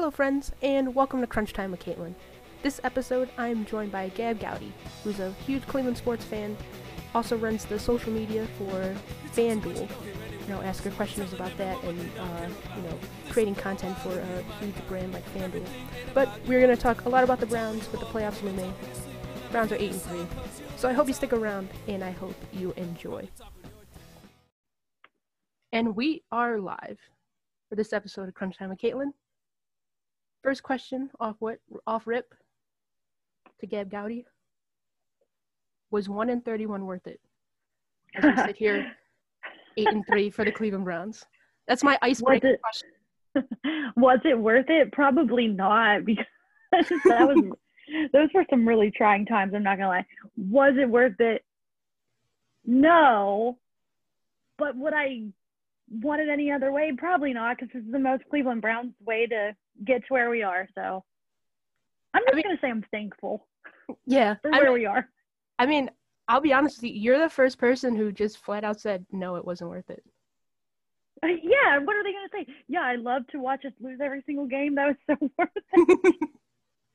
Hello, friends, and welcome to Crunch Time with Caitlin. This episode, I am joined by Gab Gowdy, who's a huge Cleveland sports fan, also runs the social media for FanDuel. You know, ask her questions about that and, uh, you know, creating content for a huge brand like FanDuel. But we're going to talk a lot about the Browns with the playoffs looming. Browns are 8 and 3. So I hope you stick around, and I hope you enjoy. And we are live for this episode of Crunch Time with Caitlin. First question off what off rip to Gab Gowdy. Was one and thirty one worth it? As we sit here, eight and three for the Cleveland Browns. That's my icebreaker was it, question. Was it worth it? Probably not because that was those were some really trying times. I'm not gonna lie. Was it worth it? No. But would I want it any other way? Probably not, because this is the most Cleveland Browns way to get to where we are. So I'm just I mean, gonna say I'm thankful. Yeah, for where I mean, we are. I mean, I'll be honest with you. You're the first person who just flat out said no, it wasn't worth it. Uh, yeah, what are they gonna say? Yeah, I love to watch us lose every single game. That was so worth it.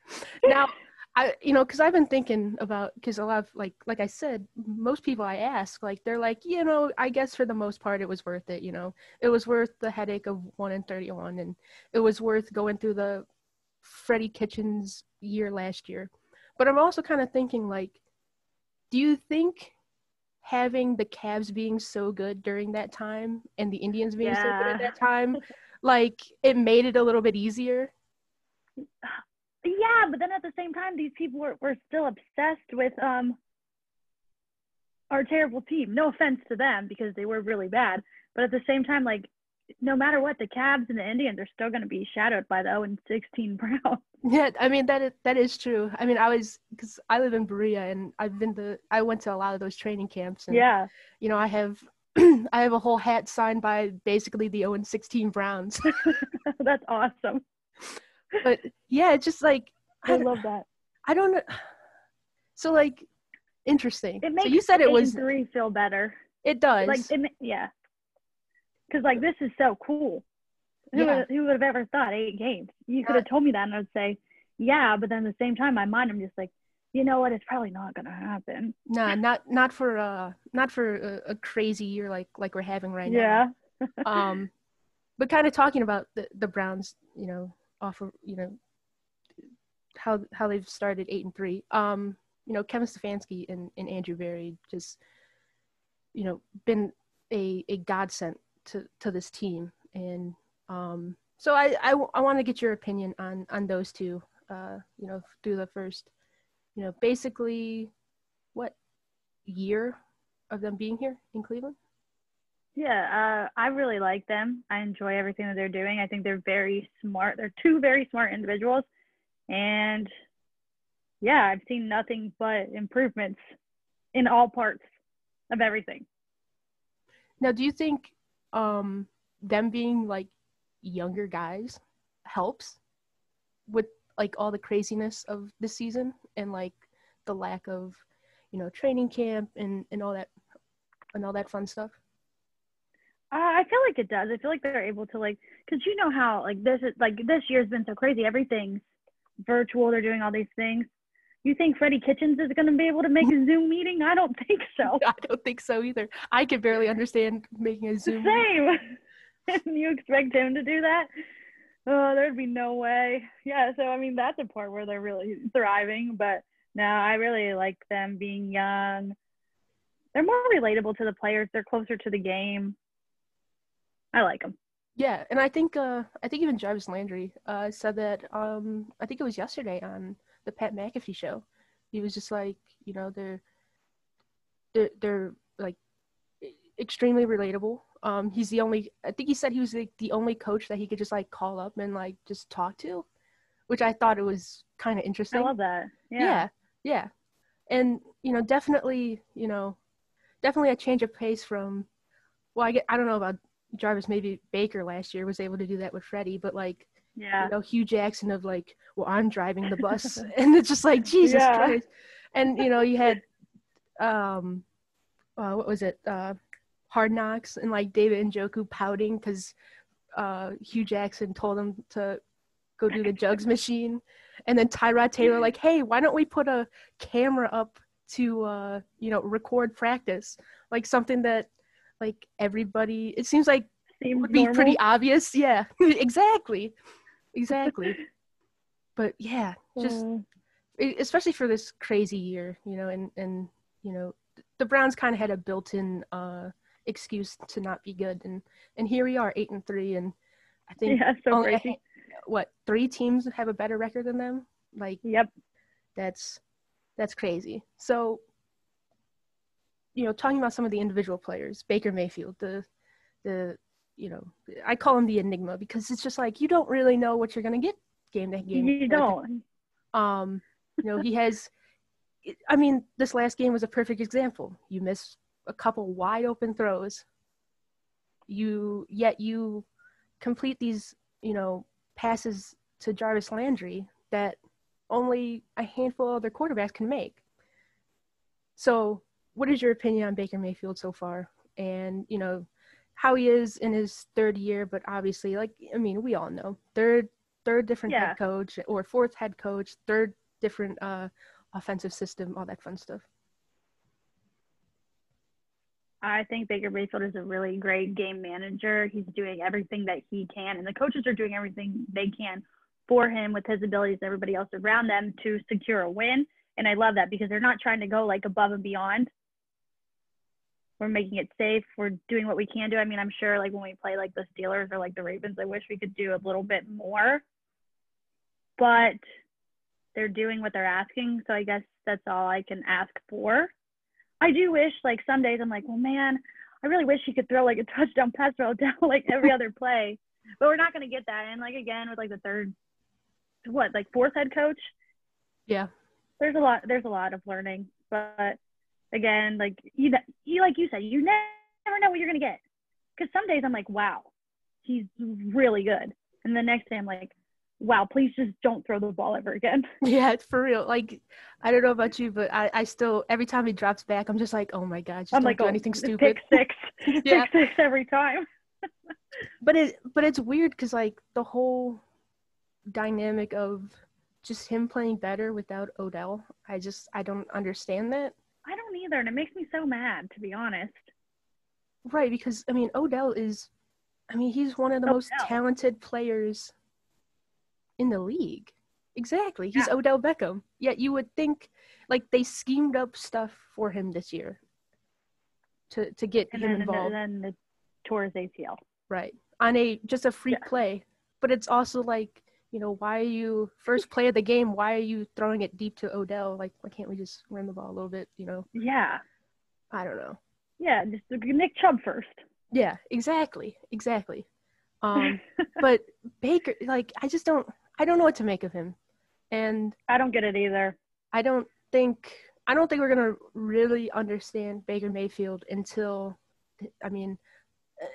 now, I you know because I've been thinking about because a lot of like like I said most people I ask like they're like you know I guess for the most part it was worth it you know. It was worth the headache of one and thirty one and it was worth going through the Freddie Kitchens year last year. But I'm also kind of thinking like do you think having the Cavs being so good during that time and the Indians being yeah. so good at that time like it made it a little bit easier yeah, but then at the same time, these people were, were still obsessed with um our terrible team. No offense to them because they were really bad, but at the same time, like no matter what, the Cavs and the Indians are still going to be shadowed by the 0 and 16 Browns. Yeah, I mean that is that is true. I mean, I was because I live in Berea and I've been to I went to a lot of those training camps. And, yeah, you know, I have I have a whole hat signed by basically the 0 and 16 Browns. That's awesome but yeah, it's just like I, I love that. I don't know. So like, interesting. It makes so you said it was three feel better. It does. Like it, yeah, because like this is so cool. Who, yeah. would, who would have ever thought eight games? You could have told me that, and I'd say, yeah. But then at the same time, my mind, I'm just like, you know what? It's probably not gonna happen. Nah, not not for uh not for a, a crazy year like like we're having right now. Yeah. um, but kind of talking about the the Browns, you know, offer you know how how they've started eight and three. Um, you know, Kevin Stefanski and, and Andrew Berry just you know been a a godsend to to this team, and um, so I I, I want to get your opinion on on those two. Uh, you know, through the first, you know, basically what year of them being here in Cleveland? Yeah, uh, I really like them. I enjoy everything that they're doing. I think they're very smart. They're two very smart individuals. And yeah, I've seen nothing but improvements in all parts of everything. Now, do you think um, them being like younger guys helps with like all the craziness of this season and like the lack of, you know, training camp and, and all that and all that fun stuff? Uh, I feel like it does. I feel like they're able to like, cause you know how like this is like this year's been so crazy. Everything's virtual. They're doing all these things. You think Freddie Kitchens is going to be able to make a Zoom meeting? I don't think so. I don't think so either. I could barely understand making a Zoom. Same. you expect him to do that? Oh, there'd be no way. Yeah. So I mean, that's a part where they're really thriving. But no, I really like them being young. They're more relatable to the players. They're closer to the game. I like him. Yeah, and I think uh, I think even Jarvis Landry uh, said that um, I think it was yesterday on the Pat McAfee show. He was just like, you know, they're they're, they're like extremely relatable. Um, he's the only. I think he said he was like the only coach that he could just like call up and like just talk to, which I thought it was kind of interesting. I love that. Yeah. yeah, yeah, and you know, definitely, you know, definitely a change of pace from. Well, I get. I don't know about Jarvis, maybe Baker last year was able to do that with Freddie, but like, yeah, you know, Hue Jackson of like, well, I'm driving the bus, and it's just like Jesus yeah. Christ. And you know, you had, um, uh, what was it, uh, Hard Knocks, and like David Njoku pouting because uh, Hue Jackson told him to go do the jugs machine, and then Tyrod Taylor like, hey, why don't we put a camera up to uh, you know record practice, like something that like everybody. It seems like Seems would be normal. pretty obvious. Yeah, exactly, exactly. but yeah, just e- especially for this crazy year, you know, and and you know, the Browns kind of had a built-in uh excuse to not be good, and and here we are, eight and three, and I think yeah, so only crazy. what three teams have a better record than them. Like Yep. that's that's crazy. So, you know, talking about some of the individual players, Baker Mayfield, the the you know, I call him the enigma because it's just like you don't really know what you're gonna get game to game. You don't. Um, you know, he has. I mean, this last game was a perfect example. You miss a couple wide open throws. You yet you complete these, you know, passes to Jarvis Landry that only a handful of other quarterbacks can make. So, what is your opinion on Baker Mayfield so far? And you know, how he is in his third year, but obviously, like I mean, we all know third third different Yeah. head coach or fourth head coach, third different uh offensive system, all that fun stuff. I think Baker Mayfield is a really great game manager. He's doing everything that he can, and the coaches are doing everything they can for him with his abilities and everybody else around them to secure a win. And I love that because they're not trying to go like above and beyond. We're making it safe. We're doing what we can do. I mean, I'm sure like when we play like the Steelers or like the Ravens, I wish we could do a little bit more. But they're doing what they're asking. So I guess that's all I can ask for. I do wish like some days I'm like, well, man, I really wish he could throw like a touchdown pass throw down like every other play, but we're not gonna get that. And like again with like the third, what like fourth head coach, Yeah. there's a lot there's a lot of learning. But again, like you you like you said, you never know what you're gonna get. Because some days I'm like, wow, he's really good, and the next day I'm like, wow, please just don't throw the ball ever again. Yeah, it's for real. Like, I don't know about you, but I, I still every time he drops back, I'm just like, oh my god, just I'm don't like, do oh, anything pick stupid. six, yeah, pick six every time. but it but it's weird because like the whole dynamic of just him playing better without Odell, I just I don't understand that. Either, and it makes me so mad to be honest. Right, because I mean Odell is, I mean he's one of the most talented players in the league. Exactly, he's Yeah. Odell Beckham. Yet you would think like they schemed up stuff for him this year to to get And him then, involved. and then the tour is ACL. Right. On a just a free Yeah. play. But it's also like, you know, why are you first play of the game, why are you throwing it deep to Odell? Like why can't we just run the ball a little bit, you know? Yeah, I don't know. yeah, just Nick Chubb first. Yeah, exactly. Exactly. Um but Baker like I just don't I don't know what to make of him. And I don't get it either. I don't think I don't think we're gonna really understand Baker Mayfield until I mean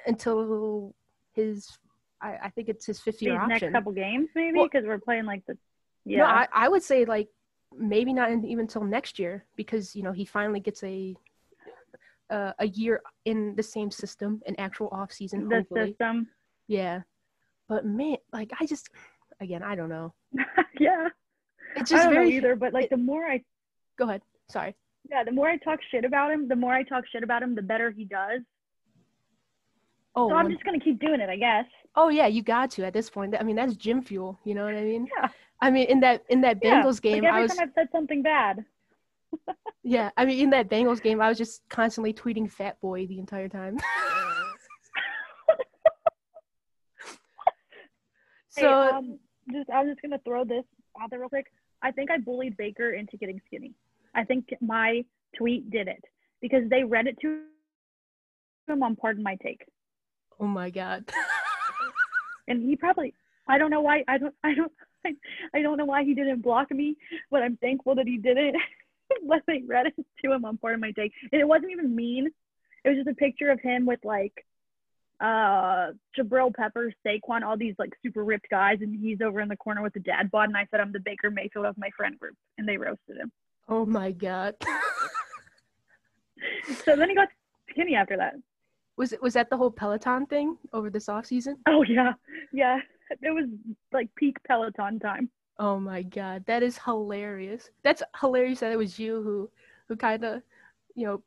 until his I, I think it's his fifth These year next couple games, maybe, Well- because we're playing like the. Yeah. No, I, I would say like maybe not in, even until next year because you know he finally gets a uh, a year in the same system, an actual off season. the Hopefully, system. yeah. But man, like I just again I don't know. yeah. It's I just don't very know either, but like the more I, Go ahead. Sorry. yeah, the more I talk shit about him, the more I talk shit about him, the better he does. Oh, So I'm just gonna keep doing it, I guess. oh yeah, you got to at this point. I mean that's gym fuel. You know what I mean? Yeah. I mean in that in that Yeah, Bengals game, like every I was time I've said something bad. yeah. I mean in that Bengals game, I was just constantly tweeting "Fat Boy" the entire time. Hey, so um, just I'm just gonna throw this out there real quick. I think I bullied Baker into getting skinny. I think my tweet did it because they read it to him on Pardon My Take, oh my god. and he probably I don't know why I don't I don't I, I don't know why he didn't block me, but I'm thankful that he didn't. but they read it to him on of My day. and it wasn't even mean. It was just a picture of him with like uh Jabril Peppers, Saquon, all these like super ripped guys, and he's over in the corner with the dad bod. And I said I'm the Baker Mayfield of my friend group, and they roasted him. Oh my god. So then he got skinny after that. Was it was that the whole Peloton thing over this off season? Oh yeah, yeah. it was like peak Peloton time. Oh my god, that is hilarious. That's hilarious that it was you who who kind of, you know,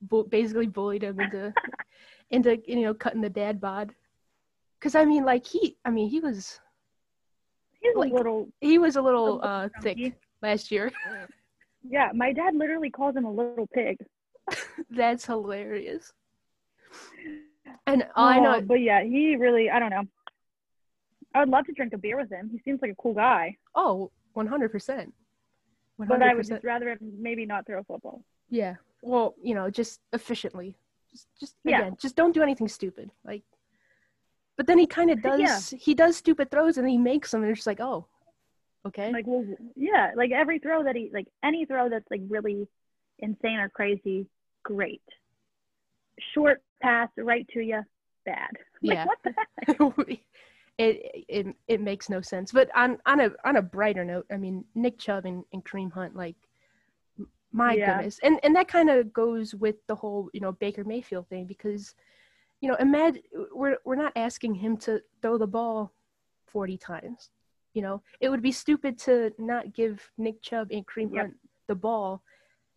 bu- basically bullied him into into you know cutting the dad bod. Cuz I mean like he I mean he was He's Like, a little he was a little little uh thick last year. yeah, my dad literally calls him a little pig. That's hilarious. And I Oh, know but yeah, he really I don't know. I would love to drink a beer with him. He seems like a cool guy. oh, 100%. 100%. But I would just rather maybe not throw a football. Yeah. Well, you know, just efficiently. Just just Yeah. again, just don't do anything stupid. Like but then he kind of does Yeah. he does stupid throws and he makes them and it's just like, "Oh. Okay." Like well yeah, like every throw that he like any throw that's like really insane or crazy, great. Short pass right to you, bad. Like, Yeah. what the heck? it, it it makes no sense. But on on a on a brighter note, I mean, Nick Chubb and, and Kareem Hunt like my Yeah. goodness. And and that kind of goes with the whole, you know, Baker Mayfield thing because you know, imagine we're we're not asking him to throw the ball 40 times. You know, it would be stupid to not give Nick Chubb and Kareem Yep. Hunt the ball,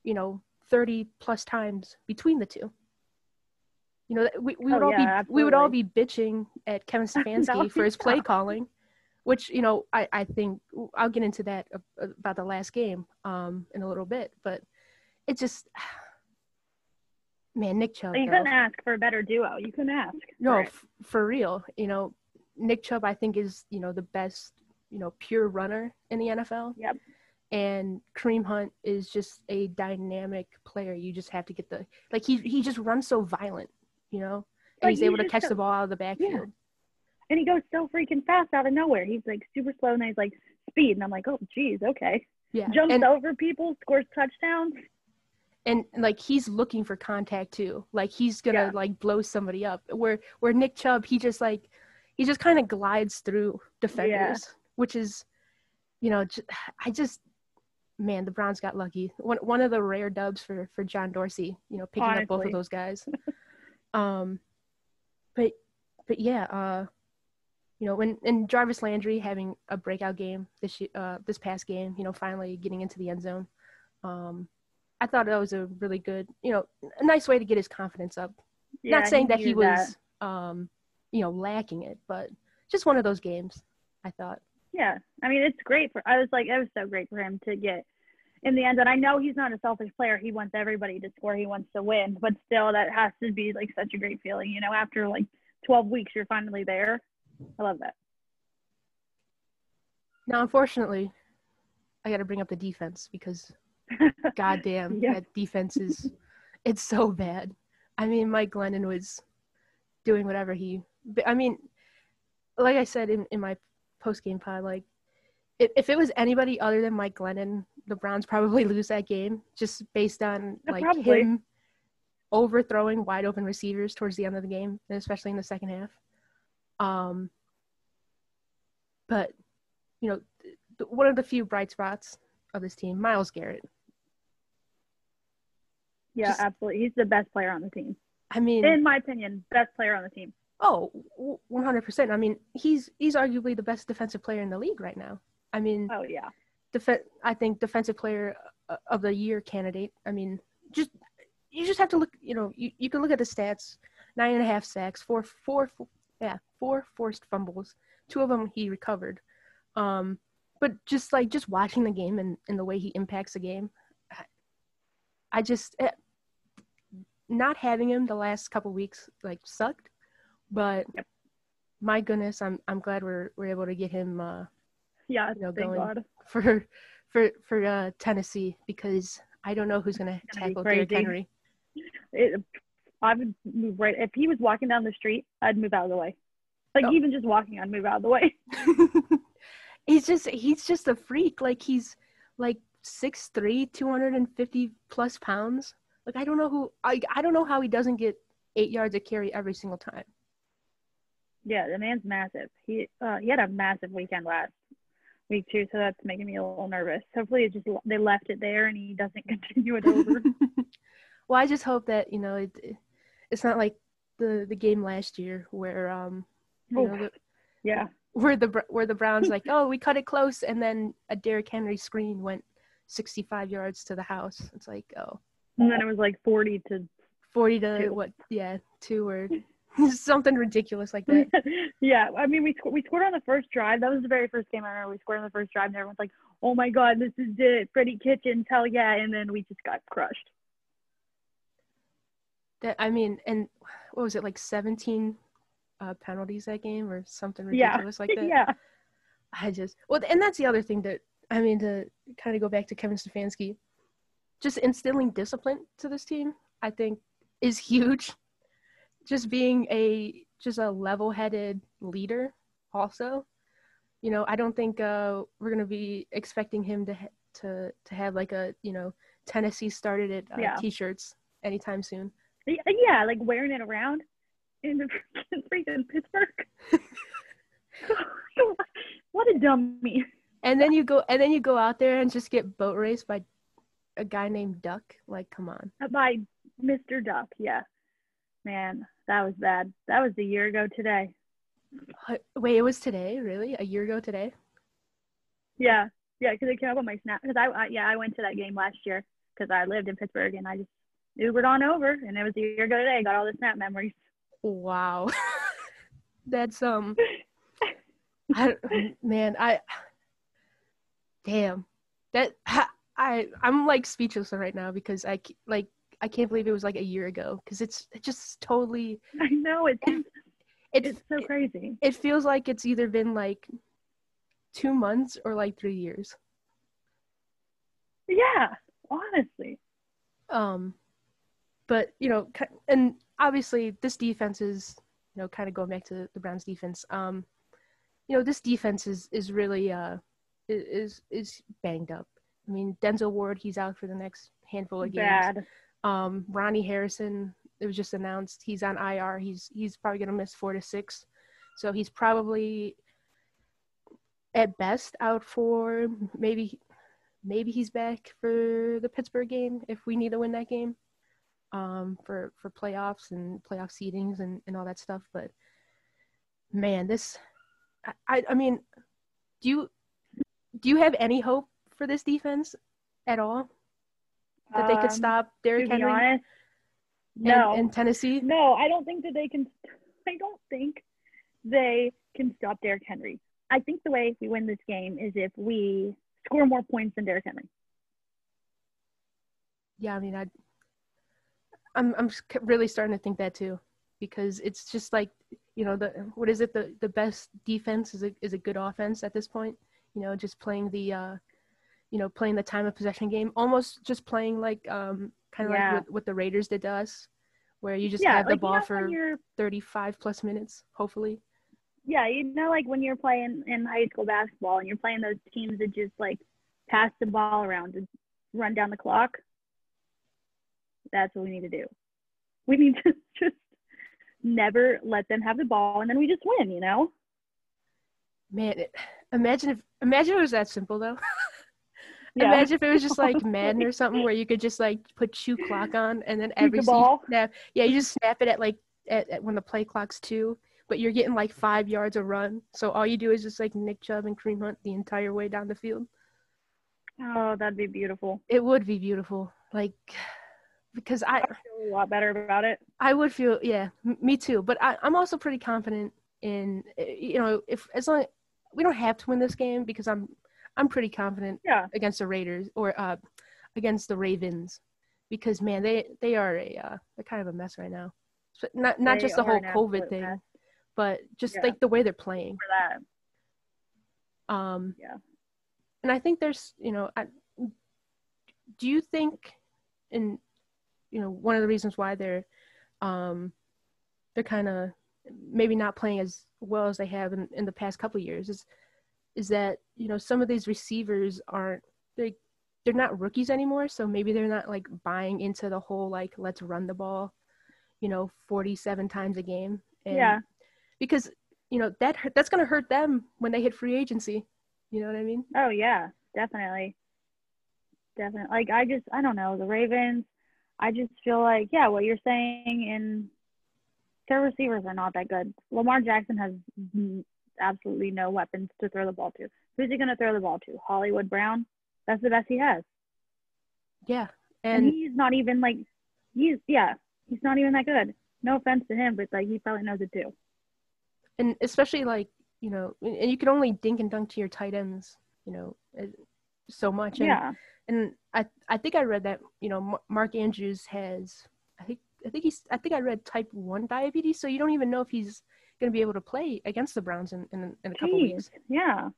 you know, 30 plus times between the two. You know, we, we would Oh, all yeah, be we would all be bitching at Kevin Stefanski for his play tough. calling, which you know I I think I'll get into that about the last game um in a little bit, but it just man Nick Chubb You though. couldn't ask for a better duo. You couldn't ask. No, for f- for real. You know, Nick Chubb, I think, is you know the best, you know, pure runner in the NFL. Yep. And Kareem Hunt is just a dynamic player. You just have to get the like he he just runs so violent, you know, and Like, he's able to catch so- the ball out of the backfield. and he goes so freaking fast out of nowhere. He's like super slow and he's like speed, and I'm like, oh geez, okay. Yeah, Jumps and, over people, scores touchdowns. and like he's looking for contact too. Like he's gonna Yeah. like blow somebody up. Where where Nick Chubb, he just like he just kind of glides through defenders, which is, you know, I just man, the Browns got lucky. One one of the rare dubs for for John Dorsey. You know, picking up both of those guys. um, but but yeah, uh, you know, when and Jarvis Landry having a breakout game this uh this past game, you know, finally getting into the end zone. Um, I thought that was a really good, you know, a nice way to get his confidence up. Yeah, Not saying that he was, um, you know, lacking it, but just one of those games. I thought. Yeah, I mean it's great for. I was like, it was so great for him to get in the end. And I know he's not a selfish player. He wants everybody to score. He wants to win. But still, that has to be like such a great feeling. You know, after like 12 weeks, you're finally there. I love that. Now, unfortunately, I got to bring up the defense because, goddamn, Yeah. that defense is it's so bad. I mean, Mike Glennon was doing whatever he. but, I mean, like I said in, in my post game pod, like if, if it was anybody other than Mike Glennon, the Browns probably lose that game just based on Yeah, like probably. him overthrowing wide open receivers towards the end of the game, especially in the second half. Um, but you know, th- th- one of the few bright spots of this team, Myles Garrett. Yeah, Just- absolutely. He's the best player on the team, I mean, in my opinion. Best player on the team. Oh, oh, one hundred percent. I mean, he's he's arguably the best defensive player in the league right now. I mean, Oh yeah. Def- I think defensive player uh, of the year candidate. I mean, just you just have to look. You know, you, you can look at the stats: nine and a half sacks, four four, four yeah, four forced fumbles. Two of them he recovered. Um, but just like just watching the game and, and the way he impacts the game, I, just eh, not having him the last couple weeks like sucked. But my goodness, I'm I'm glad we're we're able to get him. Uh, Yeah. You know, going- God. for for for uh, Tennessee because I don't know who's gonna gonna tackle Derrick. Henry. It, I would move right. If he was walking down the street, I'd move out of the way. Like Oh. even just walking, I'd move out of the way. he's just he's just a freak. Like he's like 6'3", 250 plus pounds. Like I don't know who I I don't know how he doesn't get eight yards of carry every single time. Yeah, the man's massive. He uh, he had a massive weekend last week too, so that's making me a little nervous. Hopefully, it just they left it there and he doesn't continue it over. well, I just hope that you know it. It's not like the the game last year where um you Oh, know the, yeah, where the where the Browns like, oh, we cut it close, and then a Derrick Henry screen went 65 yards to the house. It's like, oh. And then it was like 40 to 40 to two. what? Yeah, two or something ridiculous like that. yeah, I mean, we we scored on the first drive. That was the very first game I remember. We scored on the first drive, and everyone's like, "Oh my God, this is it, Freddie Kitchen, hell yeah!" And then we just got crushed. That I mean, and what was it like 17 uh, penalties that game or something ridiculous yeah. like that? yeah. I just well, and that's the other thing that I mean to kind of go back to Kevin Stefanski, just instilling discipline to this team. I think is huge. Just being a just a level-headed leader, also. You know, I don't think uh, we're gonna be expecting him to to to have like a you know Tennessee started it uh, Yeah. t-shirts anytime soon. Yeah, like wearing it around in the freaking, freaking Pittsburgh. what a dummy. And then you go and then you go out there and just get boat raced by a guy named Duck. Like, come on. By Mr. Duck, yeah. Man, that was bad. That was a year ago today. Wait, it was today, really? A year ago today? Yeah, yeah, because it came up on my snap. Because I, I, yeah, I went to that game last year because I lived in Pittsburgh and I just Ubered on over, and it was a year ago today. I got all the snap memories. Wow. That's um I man, I damn. That I I'm like speechless right now because I like I can't believe it was like a year ago because it's it just totally I know it's it, it's so crazy. it feels like it's either been like 2 months or like 3 years. Yeah, honestly. Um but you know and obviously this defense is you know kind of going back to the Browns defense. Um you know this defense is is really uh is is banged up. I mean Denzel Ward he's out for the next handful of games. Bad. Um Ronnie Harrison it was just announced he's on IR. He's he's probably going to miss 4 to 6. So he's probably at best out for maybe maybe he's back for the Pittsburgh game if we need to win that game um, for for playoffs and playoff seedings and, and all that stuff. But man, this I I mean, do you do you have any hope for this defense at all that they could Um, stop To Derrick be Henry honest, no, and Tennessee? no, I don't think that they can. I don't think they can stop Derrick Henry. I think the way we win this game is if we score more points than Derrick Henry. Yeah, I mean, I I'm I'm really starting to think that too, because it's just like you know the what is it the the best defense is a is a good offense at this point. You know, just playing the uh, you know playing the time of possession game, almost just playing like um kind of Yeah. like what, what the Raiders did to us, where you just yeah, have the like, you ball know, for 35 plus minutes, hopefully. yeah, you know, like when you're playing in high school basketball and you're playing those teams that just like pass the ball around and run down the clock. That's what we need to do. We need to just never let them have the ball, and then we just win. You know? Man, it, imagine if imagine if it was that simple though. Yeah. Imagine if it was just like Madden or something where you could just like put shoe clock on and then every the ball. snap. Yeah, you just snap it at like at, at when the play clock's two, but you're getting like five yards a run. So all you do is just like Nick Chubb and Kareem Hunt the entire way down the field. Oh, that'd be beautiful. It would be beautiful, like because I I feel a lot better about it. I would feel yeah, m- me too. But I, I'm also pretty confident in uh, you know if as long we don't have to win this game because I'm I'm pretty confident Yeah. against the Raiders or uh, against the Ravens because man they they are a uh, they're kind of a mess right now. So not not They just the whole COVID thing, mess. but just Yeah. like the way they're playing. For that. Um, Yeah. And I think there's you know I, do you think in you know one of the reasons why they're um they're kind of maybe not playing as well as they have in, in the past couple years is is that you know some of these receivers aren't they they're not rookies anymore so maybe they're not like buying into the whole like let's run the ball you know 47 times a game and Yeah. because you know that that's going to hurt them when they hit free agency you know what i mean Oh yeah, definitely. Definitely. Like I just I don't know, the Ravens, I just feel like, yeah, what you're saying and their receivers are not that good. Lamar Jackson has absolutely no weapons to throw the ball to. Who's he going to throw the ball to? Hollywood Brown? That's the best he has. Yeah. And, And, he's not even like, he's, yeah, he's not even that good. No offense to him, but like he probably knows it too. and especially like, you know, and you can only dink and dunk to your tight ends, you know, uh, so much. And, Yeah. and I I think I read that you know Mark Andrews has I think I think he's I think I read type one diabetes, so you don't even know if he's going to be able to play against the Browns in in, in a couple Jeez. weeks. Yeah.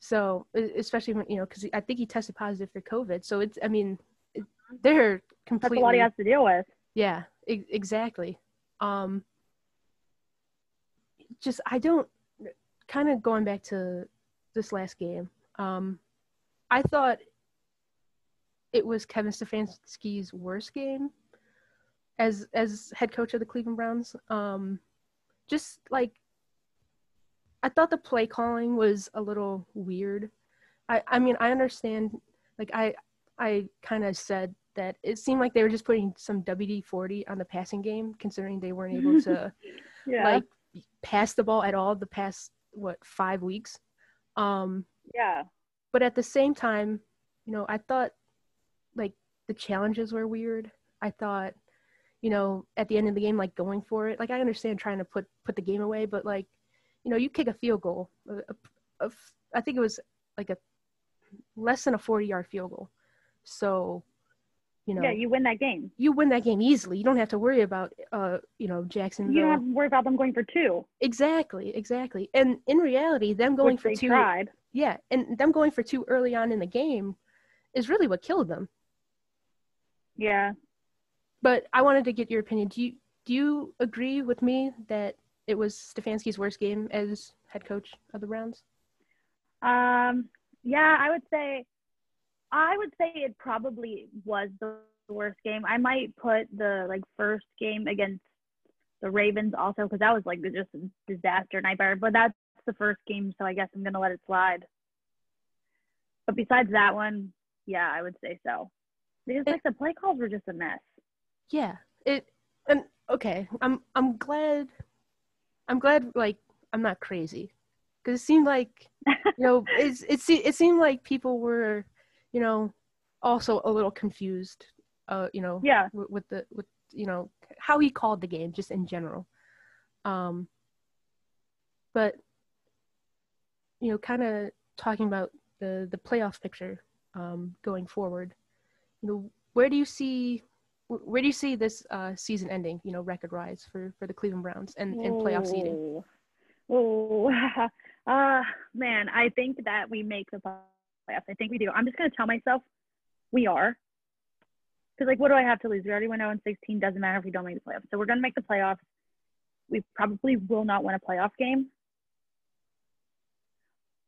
So especially when you know because I think he tested positive for COVID, so it's I mean it, they're That's completely a lot he has to deal with. yeah e- exactly. Um, just I don't kind of going back to this last game. Um, I thought it was Kevin Stefanski's worst game as as head coach of the Cleveland Browns. Um, just like I thought the play calling was a little weird. I I mean I understand like I I kind of said that it seemed like they were just putting some WD forty on the passing game, considering they weren't able to Yeah. like pass the ball at all the past what five weeks. Um, yeah. but at the same time, you know, I thought like the challenges were weird. I thought, you know, at the end of the game, like going for it. Like I understand trying to put put the game away, but like, you know, you kick a field goal. a- a- a I think it was like a less than a forty yard field goal. So, you know, Yeah, you win that game. you win that game easily. You don't have to worry about, uh, you know, Jackson. You don't have to worry about them going for two, Exactly, exactly. And in reality, them going which for they two, tried. yeah, and them going for two early on in the game is really what killed them. Yeah. But I wanted to get your opinion. Do you do you agree with me that it was Stefanski's worst game as head coach of the Browns? Um, yeah, I would say, I would say it probably was the worst game. I might put the like first game against the Ravens also because that was like just a disaster nightmare. But that's the first game, so I guess I'm gonna let it slide. But besides that one, yeah, I would say so. Because like the play calls were just a mess. Yeah. It and okay, I'm I'm glad I'm glad like I'm not crazy. Cuz it seemed like you know, it's it se- it seemed like people were, you know, also a little confused uh, you know, Yeah, with, with the with you know how he called the game just in general um but you know kind of talking about the the playoff picture um going forward you know where do you see where do you see this uh season ending you know record rise for for the cleveland browns and and playoff seeding Oh, uh, man, I think that we make the playoffs. I think we do. I'm just gonna tell myself we are. Because like, what do I have to lose? We already went 0 and 16. Doesn't matter if we don't make the playoffs. So we're gonna make the playoffs. We probably will not win a playoff game.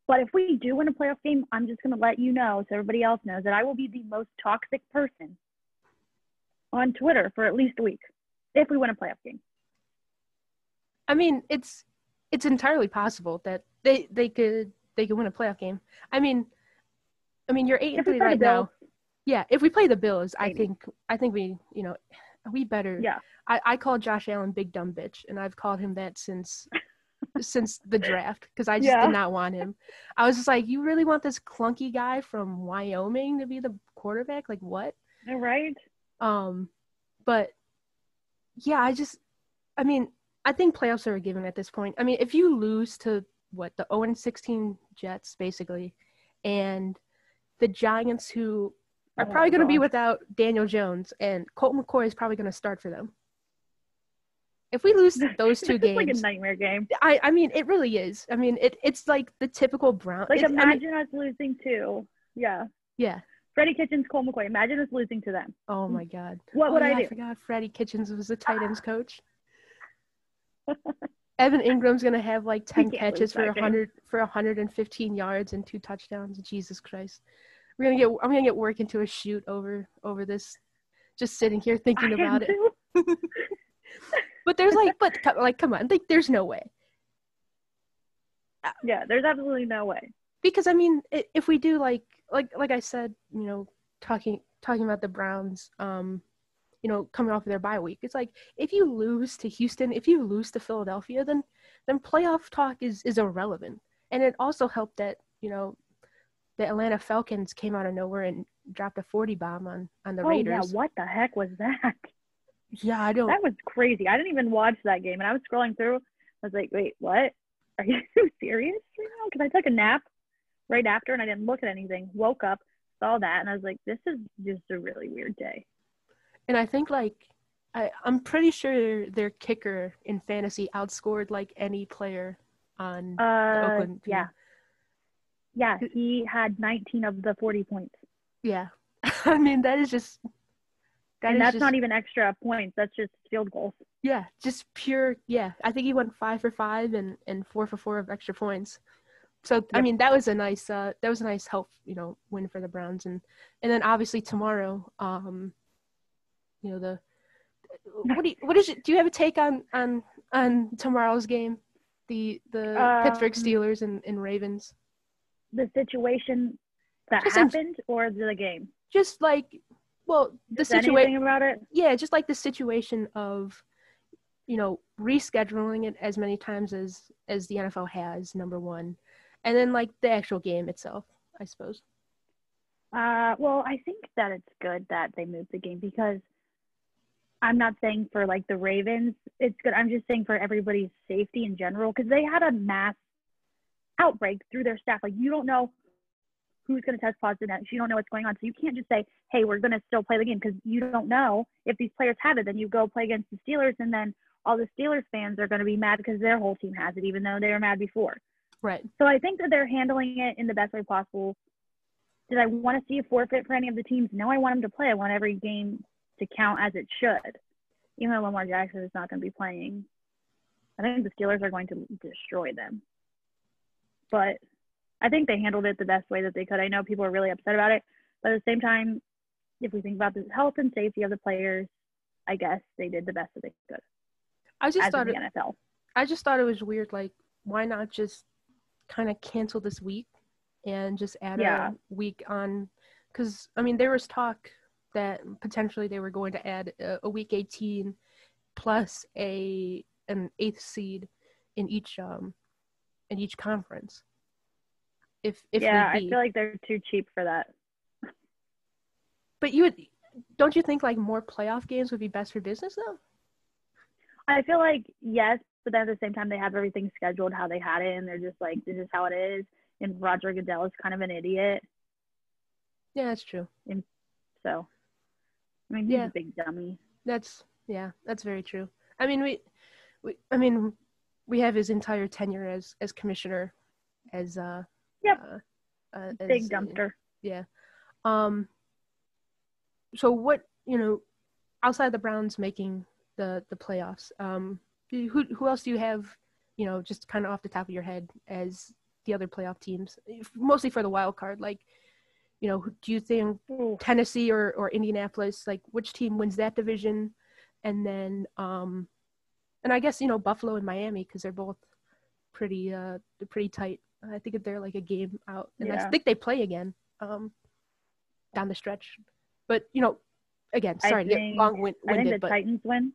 But if we do win a playoff game, I'm just gonna let you know, so everybody else knows that I will be the most toxic person on Twitter for at least a week if we win a playoff game. i mean it's it's entirely possible that they they could they could win a playoff game i mean i mean you're eight and three right now Yeah, if we play the Bills, I think I think we, you know, we better. Yeah. I I call Josh Allen big dumb bitch, and I've called him that since since the draft because I just Yeah. did not want him. I was just like, you really want this clunky guy from Wyoming to be the quarterback? Like what? all right. Um, but yeah, I just, I mean, I think playoffs are a given at this point. I mean, if you lose to what the 0 16 Jets basically, and the Giants who are Oh probably going to be without Daniel Jones and Colt McCoy is probably going to start for them. If we lose those two It's like a games, nightmare game. I, I mean, it really is. I mean, it, it's like the typical Brown. Like it- I mean, imagine us losing two. yeah. yeah. Freddie Kitchens, Colt McCoy. Imagine us losing to them. Oh my God. What would oh, I do? I forgot Freddie Kitchens was the tight ends coach. Evan Engram's gonna have like ten catches for hundred for hundred and fifteen yards and two touchdowns. Jesus Christ, we're gonna get. I'm gonna get work into a shoot over over this. Just sitting here thinking I about it. But there's like, but like, come on, like, there's no way Yeah, there's absolutely no way. because I mean, if we do like, like, like I said, you know, talking talking about the Browns, um, you know, coming off of their bye week, it's like if you lose to Houston, if you lose to Philadelphia, then then playoff talk is is irrelevant. And it also helped that you know the Atlanta Falcons came out of nowhere and dropped a 40 bomb on on the oh Raiders. yeah, what the heck was that? Yeah, I don't. That was crazy. I didn't even watch that game, and I was scrolling through. I was like, wait, what? Are you serious right now? Because I took a nap right after, and I didn't look at anything. Woke up, saw that, and I was like, this is just a really weird day. And I think like I, I'm pretty sure their kicker in fantasy outscored like any player on Uh, Oakland team. yeah, yeah. He had 19 of the 40 points, Yeah. I mean that is just that and is that's just, not even extra points. That's just field goals. yeah, just pure yeah. I think he went five for five and, and four for four of extra points. So I mean that was a nice uh that was a nice help, you know, win for the Browns and and then obviously tomorrow, um you know the what do you, what is it do you have a take on on on tomorrow's game? The the Pittsburgh Um, Steelers and, and Ravens. The situation that Just in- happened, or the game. Just like well the situation about it. yeah, just like the situation of, you know, rescheduling it as many times as as the NFL has. Number one, and then like the actual game itself, I suppose. Uh, well, I think that it's good that they moved the game because I'm not saying for like the Ravens, it's good. I'm just saying for everybody's safety in general because they had a mass outbreak through their staff. Like you don't know who's going to test positive next. You don't know what's going on, so you can't just say, "Hey, we're going to still play the game" because you don't know if these players have it. Then you go play against the Steelers, and then all the Steelers fans are going to be mad because their whole team has it, even though they were mad before. Right. So I think that they're handling it in the best way possible. Did I want to see a forfeit for any of the teams? No, I want them to play. I want every game to count as it should. Even though Lamar Jackson is not going to be playing, I think the Steelers are going to destroy them. But I think they handled it the best way that they could. I know people are really upset about it, but at the same time, if we think about the health and safety of the players, I guess they did the best that they could I just thought it, the NFL. I just thought it was weird. Like, why not just kind of cancel this week and just add Yeah. a week on? Because I mean, there was talk that potentially they were going to add a, a week 18 plus a an eighth seed in each um in each conference. If if yeah, I feel like they're too cheap for that. but you would don't you think like more playoff games would be best for business though? I feel like yes, but then at the same time they have everything scheduled how they had it, and they're just like, this is how it is. And Roger Goodell is kind of an idiot, Yeah, that's true. And so I mean he's Yeah. a big dummy. That's yeah, that's very true. I mean, we, we I mean, we have his entire tenure as as commissioner, as uh, Yep. uh, uh as, Big dumpster. Yeah. Um. So what you know, outside the Browns making the the playoffs, um, who who else do you have? You know, just kind of off the top of your head as the other playoff teams, mostly for the wild card. Like, you know, do you think Ooh. Tennessee or, or Indianapolis, like which team wins that division, and then um, and I guess you know Buffalo and Miami because they're both pretty uh pretty tight. I think they're like a game out, and I think they play again um down the stretch. But you know, again, sorry think- long wind- I think the but Titans win.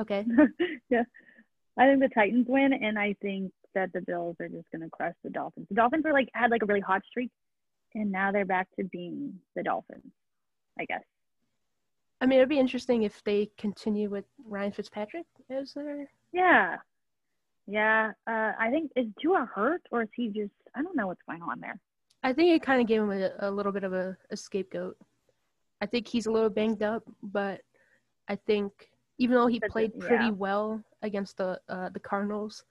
Okay, yeah, I think the Titans win, and I think that the Bills are just gonna crush the Dolphins. The Dolphins were like had like a really hot streak, and now they're back to being the Dolphins. I guess. I mean it'd be interesting if they continue with Ryan Fitzpatrick as their. Yeah. Yeah. Uh, I think is Tua hurt or is he just I don't know what's going on there. I think it kind of gave him a, a little bit of a, a scapegoat. I think he's a little banged up, but I think even though he played pretty yeah. well against the uh, the Cardinals,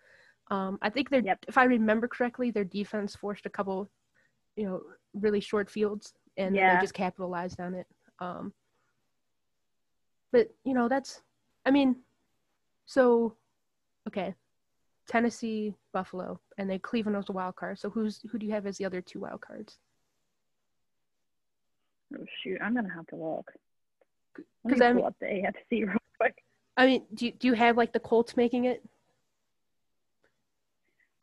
um, I think their Yep. if I remember correctly, their defense forced a couple, you know, really short fields, and Yeah. they just capitalized on it. Um, but you know, that's, I mean, so, okay, Tennessee, Buffalo, and then Cleveland was a wild card. So who's who do you have as the other two wild cards? Oh shoot, I'm gonna have to look. 'Cause Let me I'm- up the AFC. I mean, do you, do you have like the Colts making it?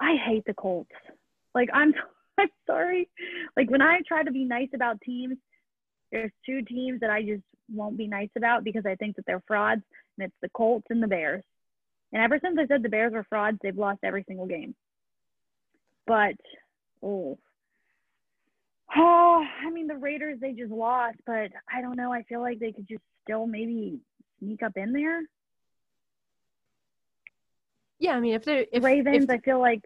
I hate the Colts. Like I'm I'm sorry. Like when I try to be nice about teams, there's two teams that I just won't be nice about because I think that they're frauds, and it's the Colts and the Bears. And ever since I said the Bears were frauds, they've lost every single game. But oh, oh, I mean the Raiders they just lost, but I don't know. I feel like they could just still maybe sneak up in there. Yeah, I mean if they're if Ravens, if, I feel like